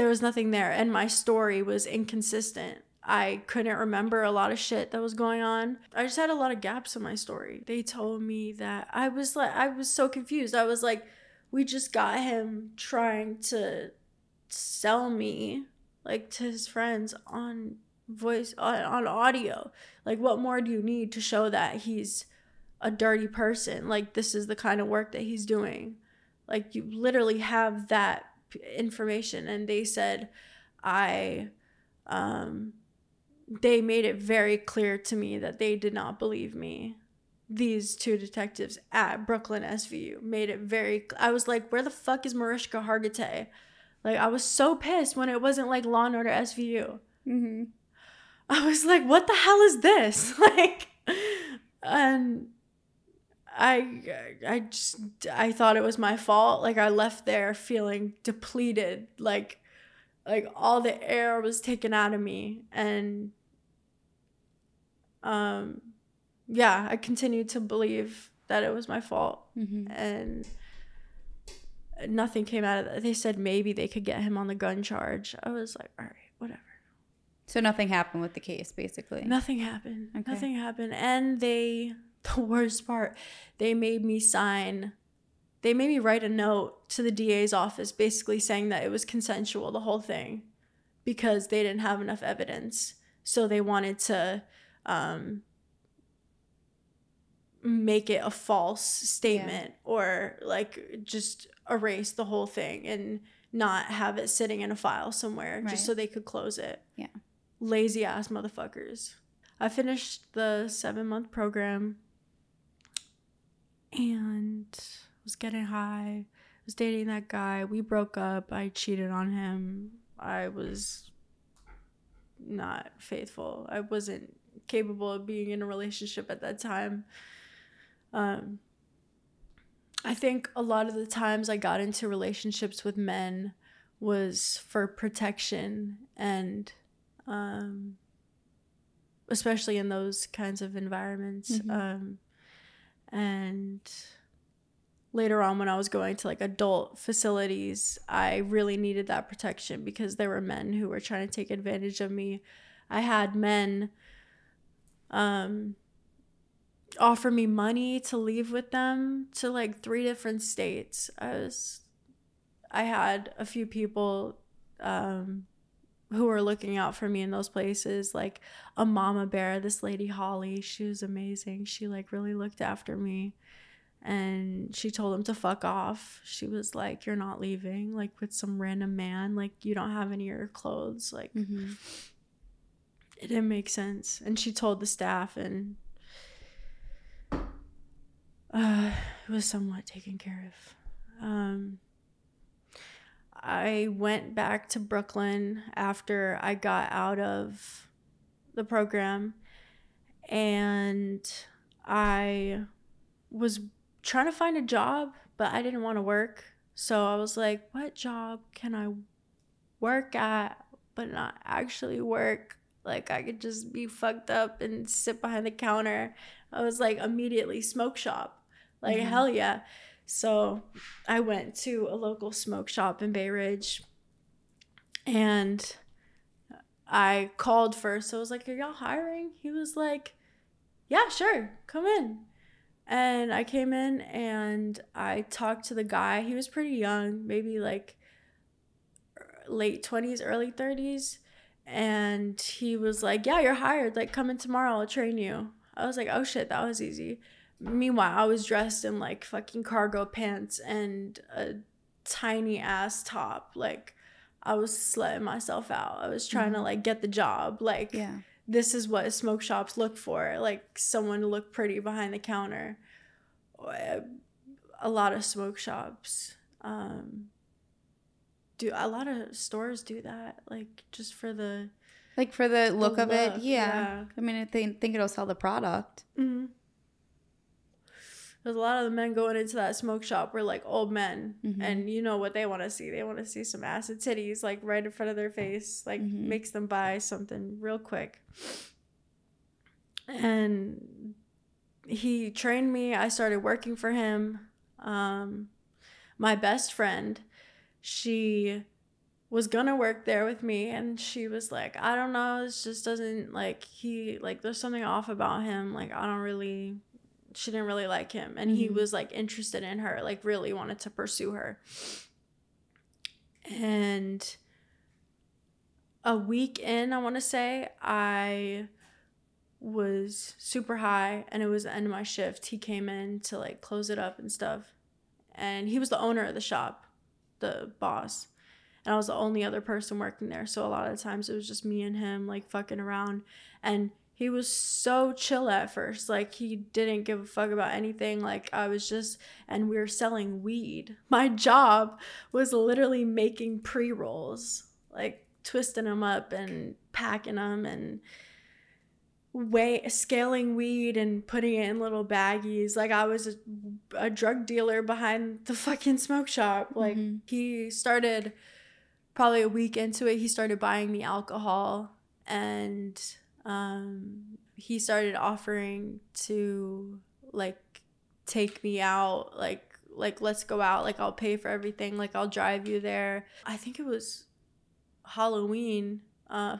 there was nothing there and my story was inconsistent. I couldn't remember a lot of shit that was going on. I just had a lot of gaps in my story. They told me that I was like I was so confused. I was like we just got him trying to sell me like to his friends on voice on, on audio. Like what more do you need to show that he's a dirty person. Like this is the kind of work that he's doing. Like you literally have that information and they said I um they made it very clear to me that they did not believe me. These two detectives at Brooklyn SVU made it very I was like, where the fuck is Mariska Hargitay? Like I was so pissed when it wasn't like Law and Order SVU. Mm-hmm. I was like, what the hell is this? [laughs] Like and I I just I thought it was my fault. Like I left there feeling depleted, like like all the air was taken out of me and um yeah, I continued to believe that it was my fault. Mm-hmm. And nothing came out of that. They said maybe they could get him on the gun charge. I was like, all right, whatever. So nothing happened with the case, basically. Nothing happened. Okay. Nothing happened, and they [laughs] the worst part, they made me sign, they made me write a note to the DA's office basically saying that it was consensual, the whole thing, because they didn't have enough evidence. So they wanted to um, make it a false statement yeah. or like just erase the whole thing and not have it sitting in a file somewhere right. just so they could close it. Yeah. Lazy ass motherfuckers. I finished the seven month program and was getting high. Was dating that guy. We broke up. I cheated on him. I was not faithful. I wasn't capable of being in a relationship at that time. Um, I think a lot of the times I got into relationships with men was for protection and um, especially in those kinds of environments. Mm-hmm. Um, and later on when I was going to like adult facilities, I really needed that protection because there were men who were trying to take advantage of me. I had men um, offer me money to leave with them to like three different states. I was, I had a few people um, who were looking out for me in those places, like a mama bear, this lady Holly. She was amazing. She like really looked after me and she told him to fuck off. She was like, You're not leaving, like with some random man. Like, you don't have any of your clothes. Like, mm-hmm. it didn't make sense. And she told the staff, and uh, it was somewhat taken care of. Um, I went back to Brooklyn after I got out of the program and I was trying to find a job, but I didn't want to work. So I was like, what job can I work at but not actually work? Like I could just be fucked up and sit behind the counter. I was like immediately smoke shop. Like mm-hmm. hell yeah. So I went to a local smoke shop in Bay Ridge and I called first. So I was like, Are y'all hiring? He was like, Yeah, sure, come in. And I came in and I talked to the guy. He was pretty young, maybe like late 20s, early 30s. And he was like, Yeah, you're hired. Like, come in tomorrow. I'll train you. I was like, Oh shit, that was easy. Meanwhile, I was dressed in like fucking cargo pants and a tiny ass top. Like, I was sweating myself out. I was trying mm-hmm. to like get the job. Like, yeah this is what smoke shops look for like someone to look pretty behind the counter a lot of smoke shops um, do a lot of stores do that like just for the like for the look the of look, it yeah. yeah. i mean i think, think it'll sell the product mm-hmm. There's a lot of the men going into that smoke shop were like old men, mm-hmm. and you know what they want to see. They want to see some acid titties like right in front of their face, like mm-hmm. makes them buy something real quick. And he trained me. I started working for him. Um, my best friend, she was gonna work there with me and she was like i don't know this just doesn't like he like there's something off about him like i don't really she didn't really like him and mm-hmm. he was like interested in her like really wanted to pursue her. And a week in i want to say i was super high and it was the end of my shift. He came in to like close it up and stuff and he was the owner of the shop the boss and i was the only other person working there. So a lot of times it was just me and him like fucking around and he was so chill at first. Like he didn't give a fuck about anything. Like I was just and we were selling weed. [laughs] My job was literally making pre-rolls, like twisting them up and packing them and way scaling weed and putting it in little baggies. Like I was a, a drug dealer behind the fucking smoke shop. Like mm-hmm. he started probably a week into it, he started buying me alcohol and um, he started offering to like take me out like like let's go out like i'll pay for everything like i'll drive you there. I think it was halloween uh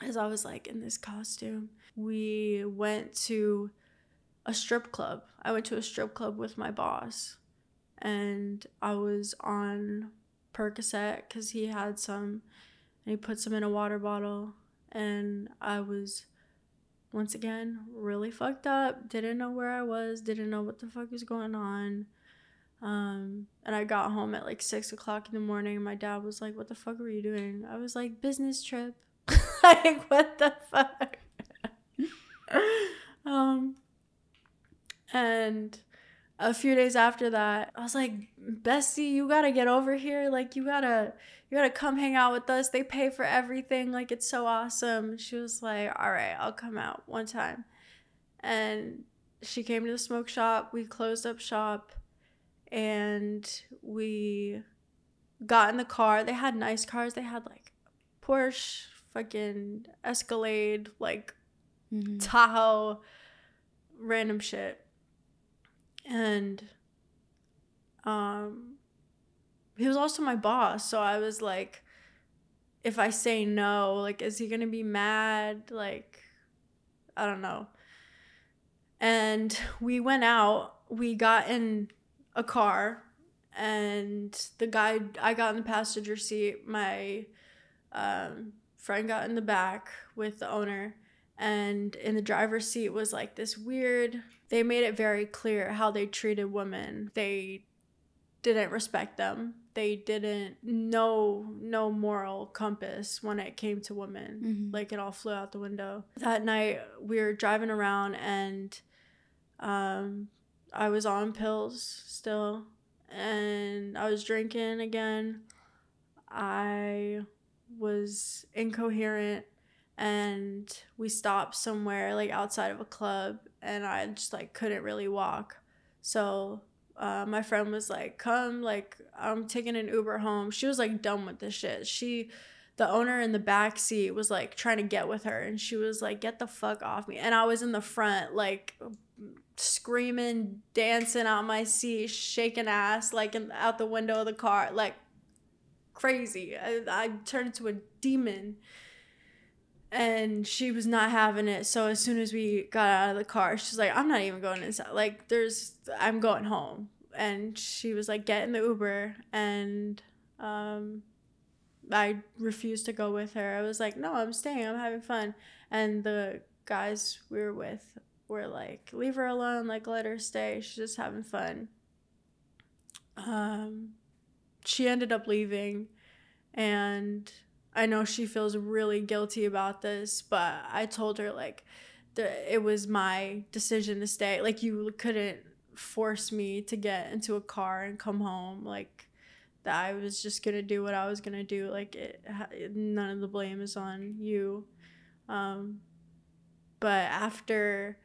as i was like in this costume we went to a strip club. I went to a strip club with my boss and i was on percocet because he had some and he put some in a water bottle and I was once again really fucked up didn't know where i was didn't know what the fuck was going on. Um, and i got home at like six o'clock in the morning. My dad was like what the fuck were you doing? I was like business trip. [laughs] Like what the fuck? [laughs] Um and a few days after that i was like bestie you gotta get over here. Like you gotta you gotta come hang out with us. They pay for everything. Like, it's so awesome. She was like, all right, I'll come out one time. And she came to the smoke shop. We closed up shop and we got in the car. They had nice cars. They had like Porsche, fucking Escalade, like mm-hmm. Tahoe, random shit. And um he was also my boss, so I was like if I say no, like is he going to be mad? Like I don't know. And we went out. We got in a car, and the guy I got in the passenger seat. My um, friend got in the back with the owner, and in the driver's seat was like this weird. They made it very clear how they treated women. They didn't respect them. They didn't know no moral compass when it came to women. Mm-hmm. Like it all flew out the window. That night we were driving around and um I was on pills still and I was drinking again. I was incoherent and we stopped somewhere like outside of a club and I just like couldn't really walk. So uh, my friend was like, "Come, like I'm taking an Uber home." She was like done with this shit. She, the owner in the back seat was like trying to get with her, and she was like, "Get the fuck off me!" And I was in the front, like screaming, dancing out my seat, shaking ass, like in, out the window of the car, like crazy. I, I turned into a demon and she was not having it. So as soon as we got out of the car, she's like, "I'm not even going inside. Like, there's, I'm going home." And she was like, "Get in the Uber," and um, I refused to go with her. I was like, "No, I'm staying. I'm having fun." And the guys we were with were like, "Leave her alone. Like, let her stay. She's just having fun." Um, she ended up leaving, and I know she feels really guilty about this, but I told her like the it was my decision to stay. Like you couldn't force me to get into a car and come home. Like that I was just gonna do what I was gonna do. Like it, none of the blame is on you. Um, but after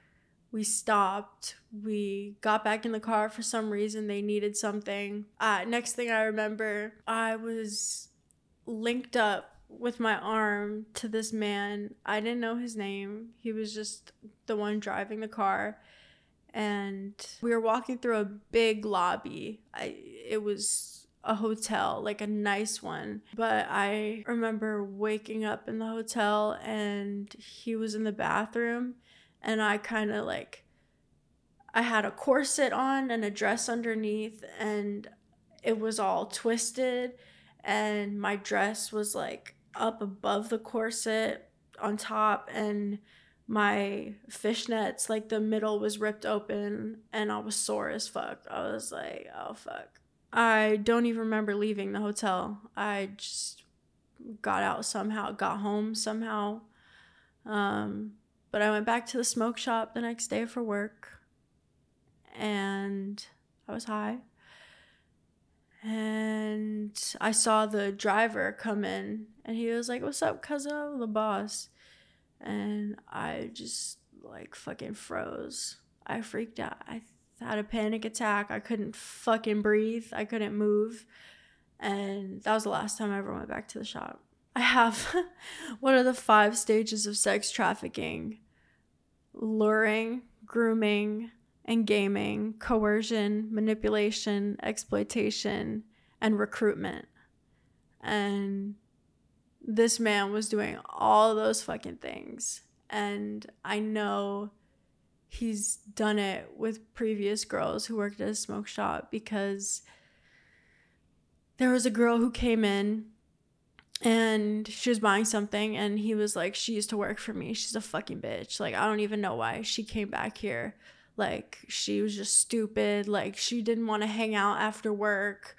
we stopped we got back in the car for some reason they needed something uh, next thing i remember i was linked up with my arm to this man. I didn't know his name. He was just the one driving the car. And we were walking through a big lobby. I it was a hotel, like a nice one. But I remember waking up in the hotel and he was in the bathroom and I kind of like I had a corset on and a dress underneath and it was all twisted and my dress was like up above the corset on top and my fishnets like the middle was ripped open and I was sore as fuck. I was like, "Oh fuck." I don't even remember leaving the hotel. I just got out somehow, got home somehow. Um, but I went back to the smoke shop the next day for work and I was high and I saw the driver come in and he was like, What's up, cousin? The boss. And I just like fucking froze. I freaked out. I had a panic attack. I couldn't fucking breathe. I couldn't move. And that was the last time I ever went back to the shop. I have [laughs] one of the five stages of sex trafficking luring, grooming, and gaming, coercion, manipulation, exploitation, and recruitment. And this man was doing all those fucking things. And I know he's done it with previous girls who worked at a smoke shop because there was a girl who came in and she was buying something and he was like she used to work for me she's a fucking bitch like i don't even know why she came back here like she was just stupid like she didn't want to hang out after work.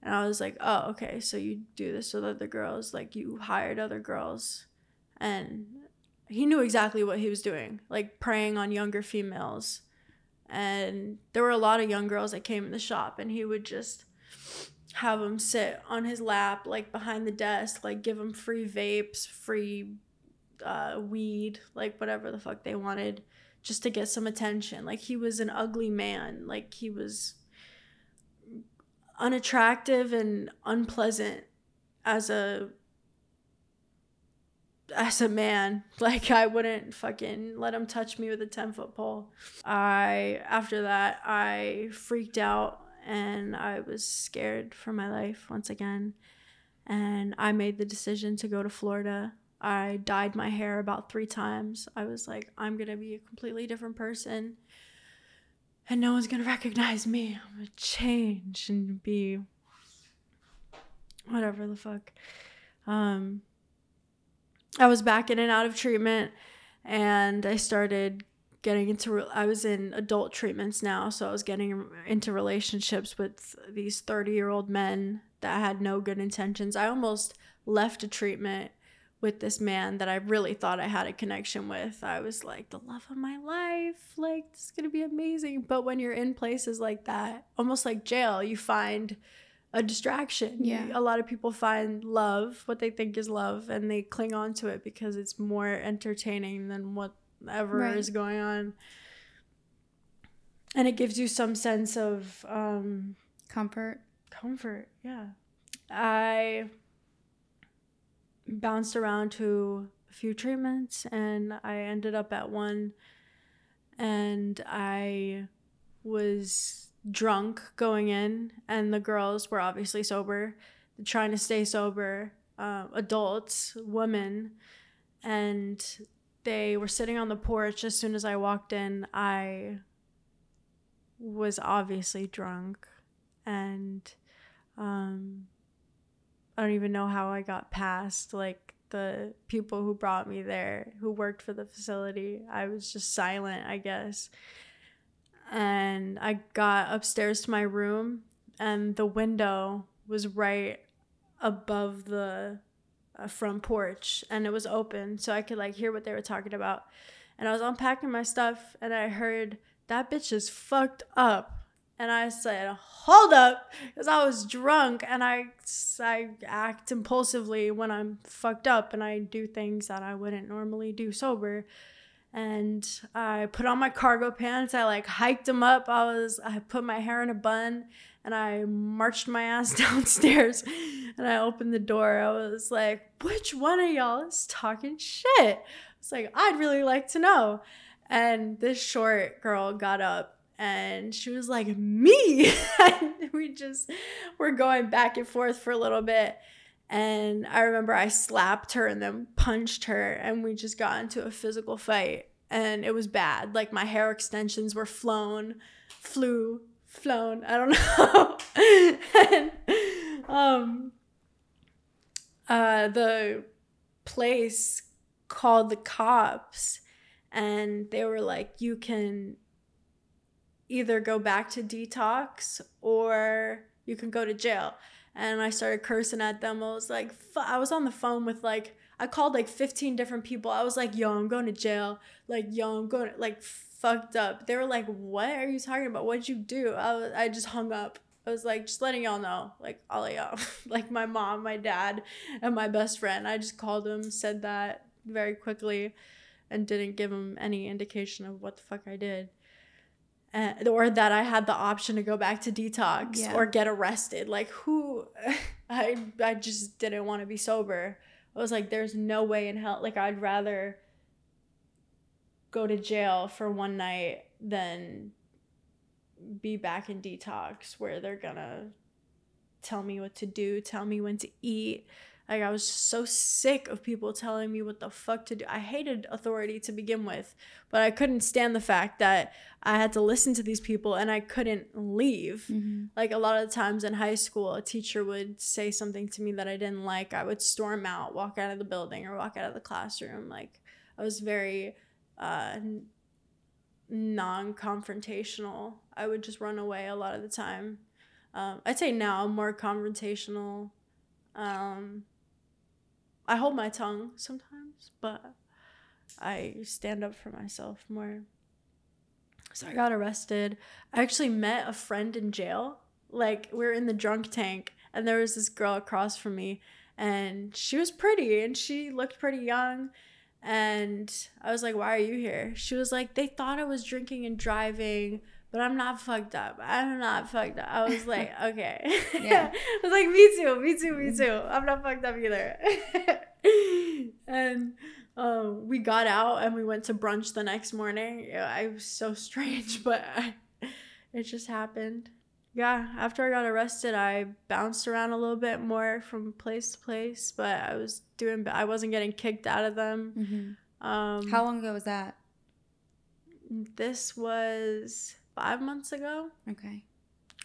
And i was like oh okay so you do this with other girls like you hired other girls. And he knew exactly what he was doing like preying on younger females. And there were a lot of young girls that came in the shop and he would just have them sit on his lap like behind the desk like give them free vapes free uh, weed like whatever the fuck they wanted just to get some attention. Like he was an ugly man. Like he was unattractive and unpleasant as a as a man. [laughs] Like I wouldn't fucking let him touch me with a 10 foot pole. I after that I freaked out and I was scared for my life once again. And I made the decision to go to Florida I dyed my hair about three times. I was like, I'm going to be a completely different person. And no one's going to recognize me. I'm going to change and be whatever the fuck. Um, I was back in and out of treatment and I started getting into I was in adult treatments now, so I was getting into relationships with these 30-year-old men that had no good intentions. I almost left a treatment with this man that I really thought I had a connection with. I was like, the love of my life, like, this is gonna be amazing. But when you're in places like that, almost like jail, you find a distraction. Yeah. A lot of people find love, what they think is love, and they cling on to it because it's more entertaining than whatever right. is going on. And it gives you some sense of um, comfort. Comfort, yeah. I bounced around to a few treatments and I ended up at one and I was drunk going in and the girls were obviously sober trying to stay sober uh, adults women and they were sitting on the porch. As soon as i walked in i was obviously drunk and um, I don't even know how I got past like the people who brought me there, who worked for the facility. I was just silent, I guess. And I got upstairs to my room, and the window was right above the uh, front porch, and it was open, so I could like hear what they were talking about. And I was unpacking my stuff, and I heard that bitch is fucked up and I said, "Hold up," because I was drunk, and I I act impulsively when I'm fucked up, and I do things that I wouldn't normally do sober. And I put on my cargo pants. I like hiked them up. I was I put my hair in a bun, and I marched my ass [laughs] downstairs. And I opened the door. I was like, "Which one of y'all is talking shit?" It's like I'd really like to know. And this short girl got up and she was like me? [laughs] We just were going back and forth for a little bit. And i remember i slapped her and then punched her and we just got into a physical fight and it was bad. Like my hair extensions were flown flew flown i don't [laughs] know. And um uh the place called the cops and they were like you can either go back to detox or you can go to jail. And I started cursing at them. I was like, I was on the phone with like, I called like 15 different people. I was like, yo, I'm going to jail. Like, yo, I'm going, to, like, fucked up. They were like, what are you talking about? What'd you do? I, was, I just hung up. I was like, just letting y'all know, like, all of y'all, [laughs] like my mom, my dad, and my best friend. I just called them, said that very quickly, and didn't give them any indication of what the fuck I did and, or that I had the option to go back to detox yeah. or get arrested. Like who [laughs] I I just didn't want to be sober. I was like there's no way in hell like I'd rather go to jail for one night than be back in detox where they're going to tell me what to do, tell me when to eat, like I was so sick of people telling me what the fuck to do. I hated authority to begin with, but I couldn't stand the fact that I had to listen to these people and I couldn't leave. Mm-hmm. Like a lot of the times in high school, a teacher would say something to me that I didn't like. I would storm out, walk out of the building or walk out of the classroom. Like I was very uh, non-confrontational. I would just run away a lot of the time. Um, I'd say now I'm more confrontational. Um, I hold my tongue sometimes, but I stand up for myself more. So I got arrested. I actually met a friend in jail. Like we are in the drunk tank and there was this girl across from me and she was pretty and she looked pretty young and I was like, "Why are you here?" She was like, "They thought I was drinking and driving." But I'm not fucked up. I'm not fucked up. I was [laughs] like, okay. Yeah. [laughs] I was like, me too, me too, me too. I'm not fucked up either. [laughs] and um, we got out and we went to brunch the next morning. Yeah, I was so strange, but I, it just happened. yeah, after I got arrested, I bounced around a little bit more from place to place, but I was doing, I wasn't getting kicked out of them. Mm-hmm. Um, How long ago was that? This was five months ago. Okay.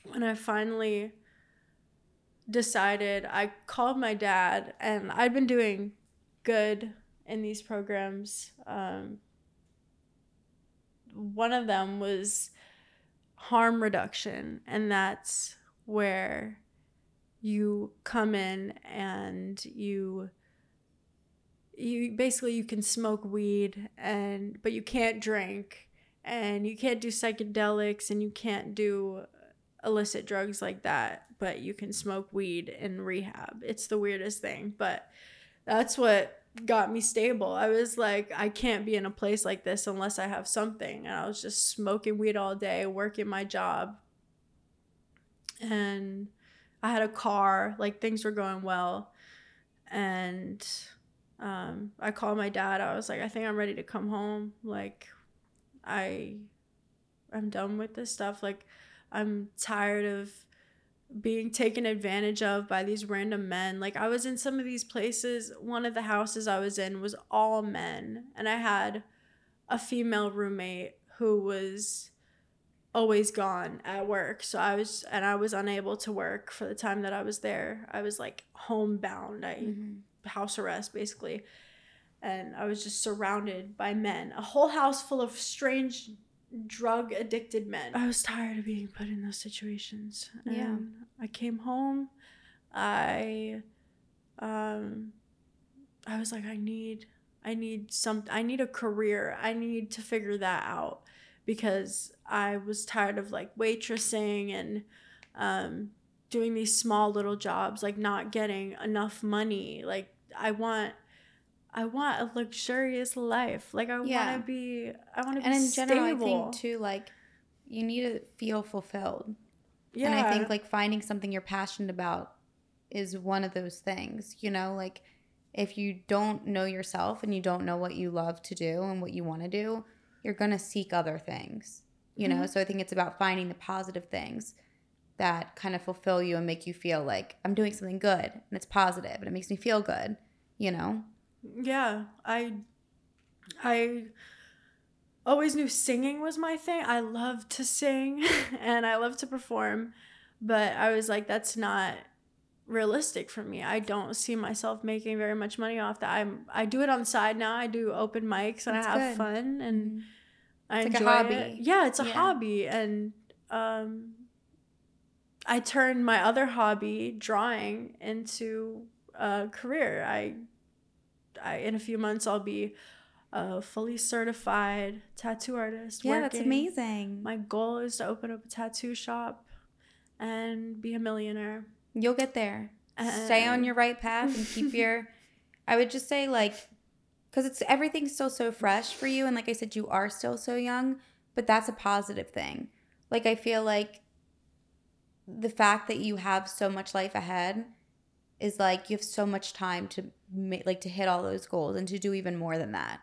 When I finally decided, I called my dad, and I'd been doing good in these programs. Um, one of them was harm reduction and that's where you come in and you you basically you can smoke weed and but you can't drink and you can't do psychedelics and you can't do illicit drugs like that but you can smoke weed in rehab it's the weirdest thing but that's what got me stable. I was like, I can't be in a place like this unless I have something. And I was just smoking weed all day, working my job. And I had a car, like things were going well. And um, I called my dad. I was like, I think I'm ready to come home. Like, I, I'm done with this stuff. Like, I'm tired of being taken advantage of by these random men. Like I was in some of these places, one of the houses I was in was all men, and I had a female roommate who was always gone at work. So I was and I was unable to work for the time that I was there. I was like homebound. I mm-hmm. house arrest basically. And I was just surrounded by men. A whole house full of strange drug addicted men. I was tired of being put in those situations. And yeah. I came home. I um I was like I need I need some I need a career. I need to figure that out because I was tired of like waitressing and um doing these small little jobs like not getting enough money. Like I want I want a luxurious life. Like I yeah. want to be. I want to be. And in stable. general, I think too, like you need to feel fulfilled. Yeah. And I think like finding something you're passionate about is one of those things. You know, like if you don't know yourself and you don't know what you love to do and what you want to do, you're gonna seek other things. You mm-hmm. know, so I think it's about finding the positive things that kind of fulfill you and make you feel like I'm doing something good and it's positive and it makes me feel good. You know yeah, I I always knew singing was my thing. I love to sing [laughs] and I love to perform, but I was like that's not realistic for me. I don't see myself making very much money off that. I'm I do it on the side now. I do open mics and that's I have good. fun and mm-hmm. I it's enjoy like it. Yeah, it's a yeah. hobby and um I turned my other hobby, drawing, into a career. I I, in a few months I'll be a fully certified tattoo artist. Yeah, working. that's amazing. My goal is to open up a tattoo shop and be a millionaire. You'll get there. And Stay on your right path and keep [laughs] your. I would just say like, because it's everything's still so fresh for you, and like I said, you are still so young, but that's a positive thing. Like I feel like the fact that you have so much life ahead is like you have so much time to make like to hit all those goals and to do even more than that.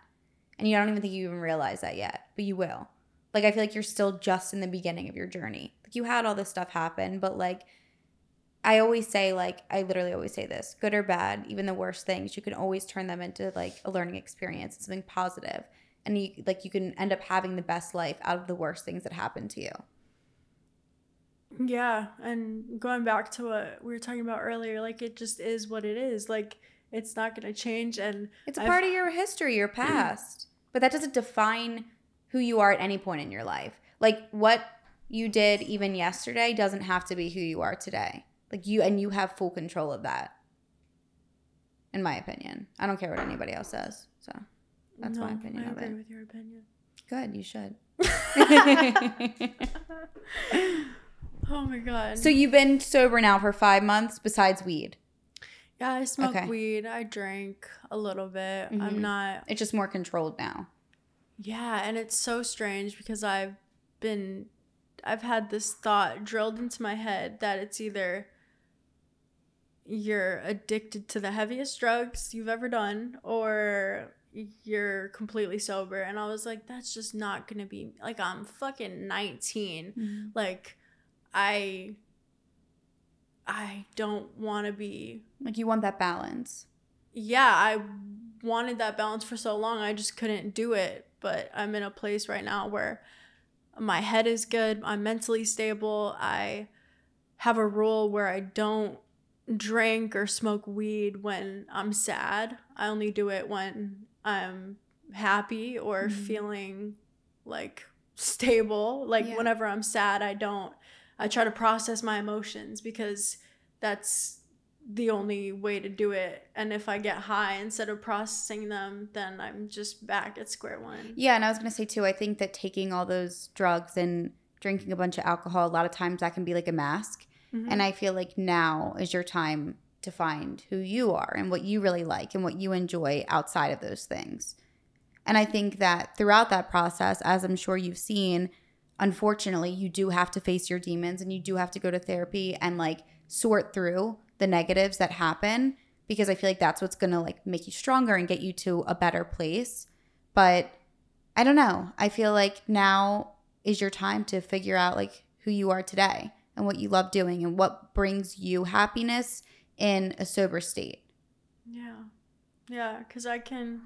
And you don't even think you even realize that yet, but you will. Like I feel like you're still just in the beginning of your journey. Like you had all this stuff happen, but like I always say like I literally always say this, good or bad, even the worst things, you can always turn them into like a learning experience, and something positive. And you like you can end up having the best life out of the worst things that happen to you. Yeah, and going back to what we were talking about earlier, like it just is what it is. Like it's not going to change and it's a I've, part of your history, your past. but that doesn't define who you are at any point in your life. Like what you did even yesterday doesn't have to be who you are today. Like you and you have full control of that. In my opinion. I don't care what anybody else says. So that's no, my opinion I of agree it. with your opinion. Good, you should. [laughs] [laughs] [laughs] [laughs] Oh my god. So you've been sober now for five months besides weed? Yeah, I smoke okay. weed. I drink a little bit. Mm-hmm. I'm not. It's just more controlled now. Yeah, and it's so strange because I've been, I've had this thought drilled into my head that it's either you're addicted to the heaviest drugs you've ever done or you're completely sober. And I was like, that's just not gonna be like I'm fucking 19. Mm-hmm. Like I I don't want to be like you want that balance. Yeah, I wanted that balance for so long. I just couldn't do it, but I'm in a place right now where my head is good, I'm mentally stable. I have a rule where I don't drink or smoke weed when I'm sad. I only do it when I'm happy or mm-hmm. feeling like stable. Like yeah. whenever I'm sad, I don't I try to process my emotions because that's the only way to do it. And if I get high instead of processing them, then I'm just back at square one. Yeah, and I was going to say too, I think that taking all those drugs and drinking a bunch of alcohol, a lot of times that can be like a mask. Mm-hmm. And I feel like now is your time to find who you are and what you really like and what you enjoy outside of those things. And I think that throughout that process, as I'm sure you've seen, unfortunately, you do have to face your demons and you do have to go to therapy and like sort through the negatives that happen because I feel like that's what's going to like make you stronger and get you to a better place. But I don't know. I feel like now is your time to figure out like who you are today and what you love doing and what brings you happiness in a sober state. Yeah. Yeah, cuz I can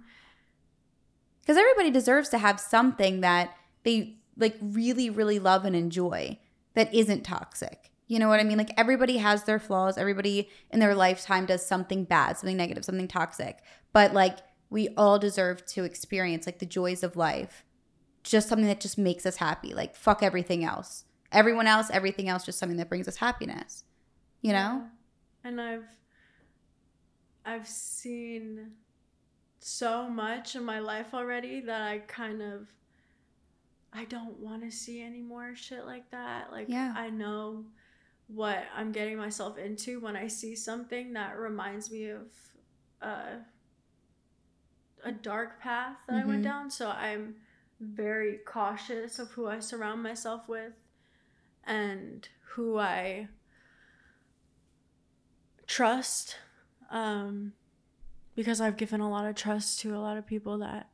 cuz everybody deserves to have something that they like really really love and enjoy that isn't toxic. You know what I mean? Like everybody has their flaws. Everybody in their lifetime does something bad, something negative, something toxic. But like we all deserve to experience like the joys of life. Just something that just makes us happy. Like fuck everything else. Everyone else, everything else just something that brings us happiness. You know? And I've I've seen so much in my life already that I kind of I don't want to see any more shit like that. Like yeah. I know what I'm getting myself into when I see something that reminds me of uh, a dark path that mm-hmm. I went mm-hmm. down. So I'm very cautious of who I surround myself with and who I trust. Um, because I've given a lot of trust to a lot of people that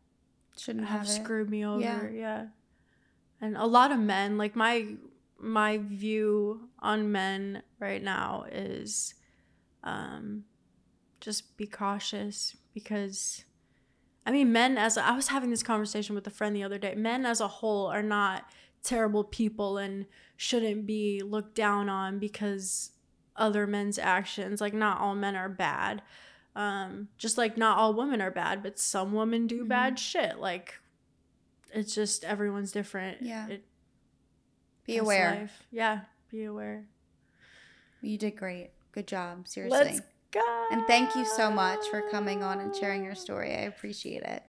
shouldn't have, have screwed me over. Yeah. yeah. And a lot of men, like my my view on men right now is um, just be cautious because I mean, men as a, I was having this conversation with a friend the other day. Men as a whole are not terrible people and shouldn't be looked down on because other men's actions. Like not all men are bad. Um, just like not all women are bad, but some women do mm-hmm. bad shit. Like it's just everyone's different. Yeah. It, be aware. Life. Yeah, be aware. You did great. Good job. Seriously. Let's go. And thank you so much for coming on and sharing your story. I appreciate it.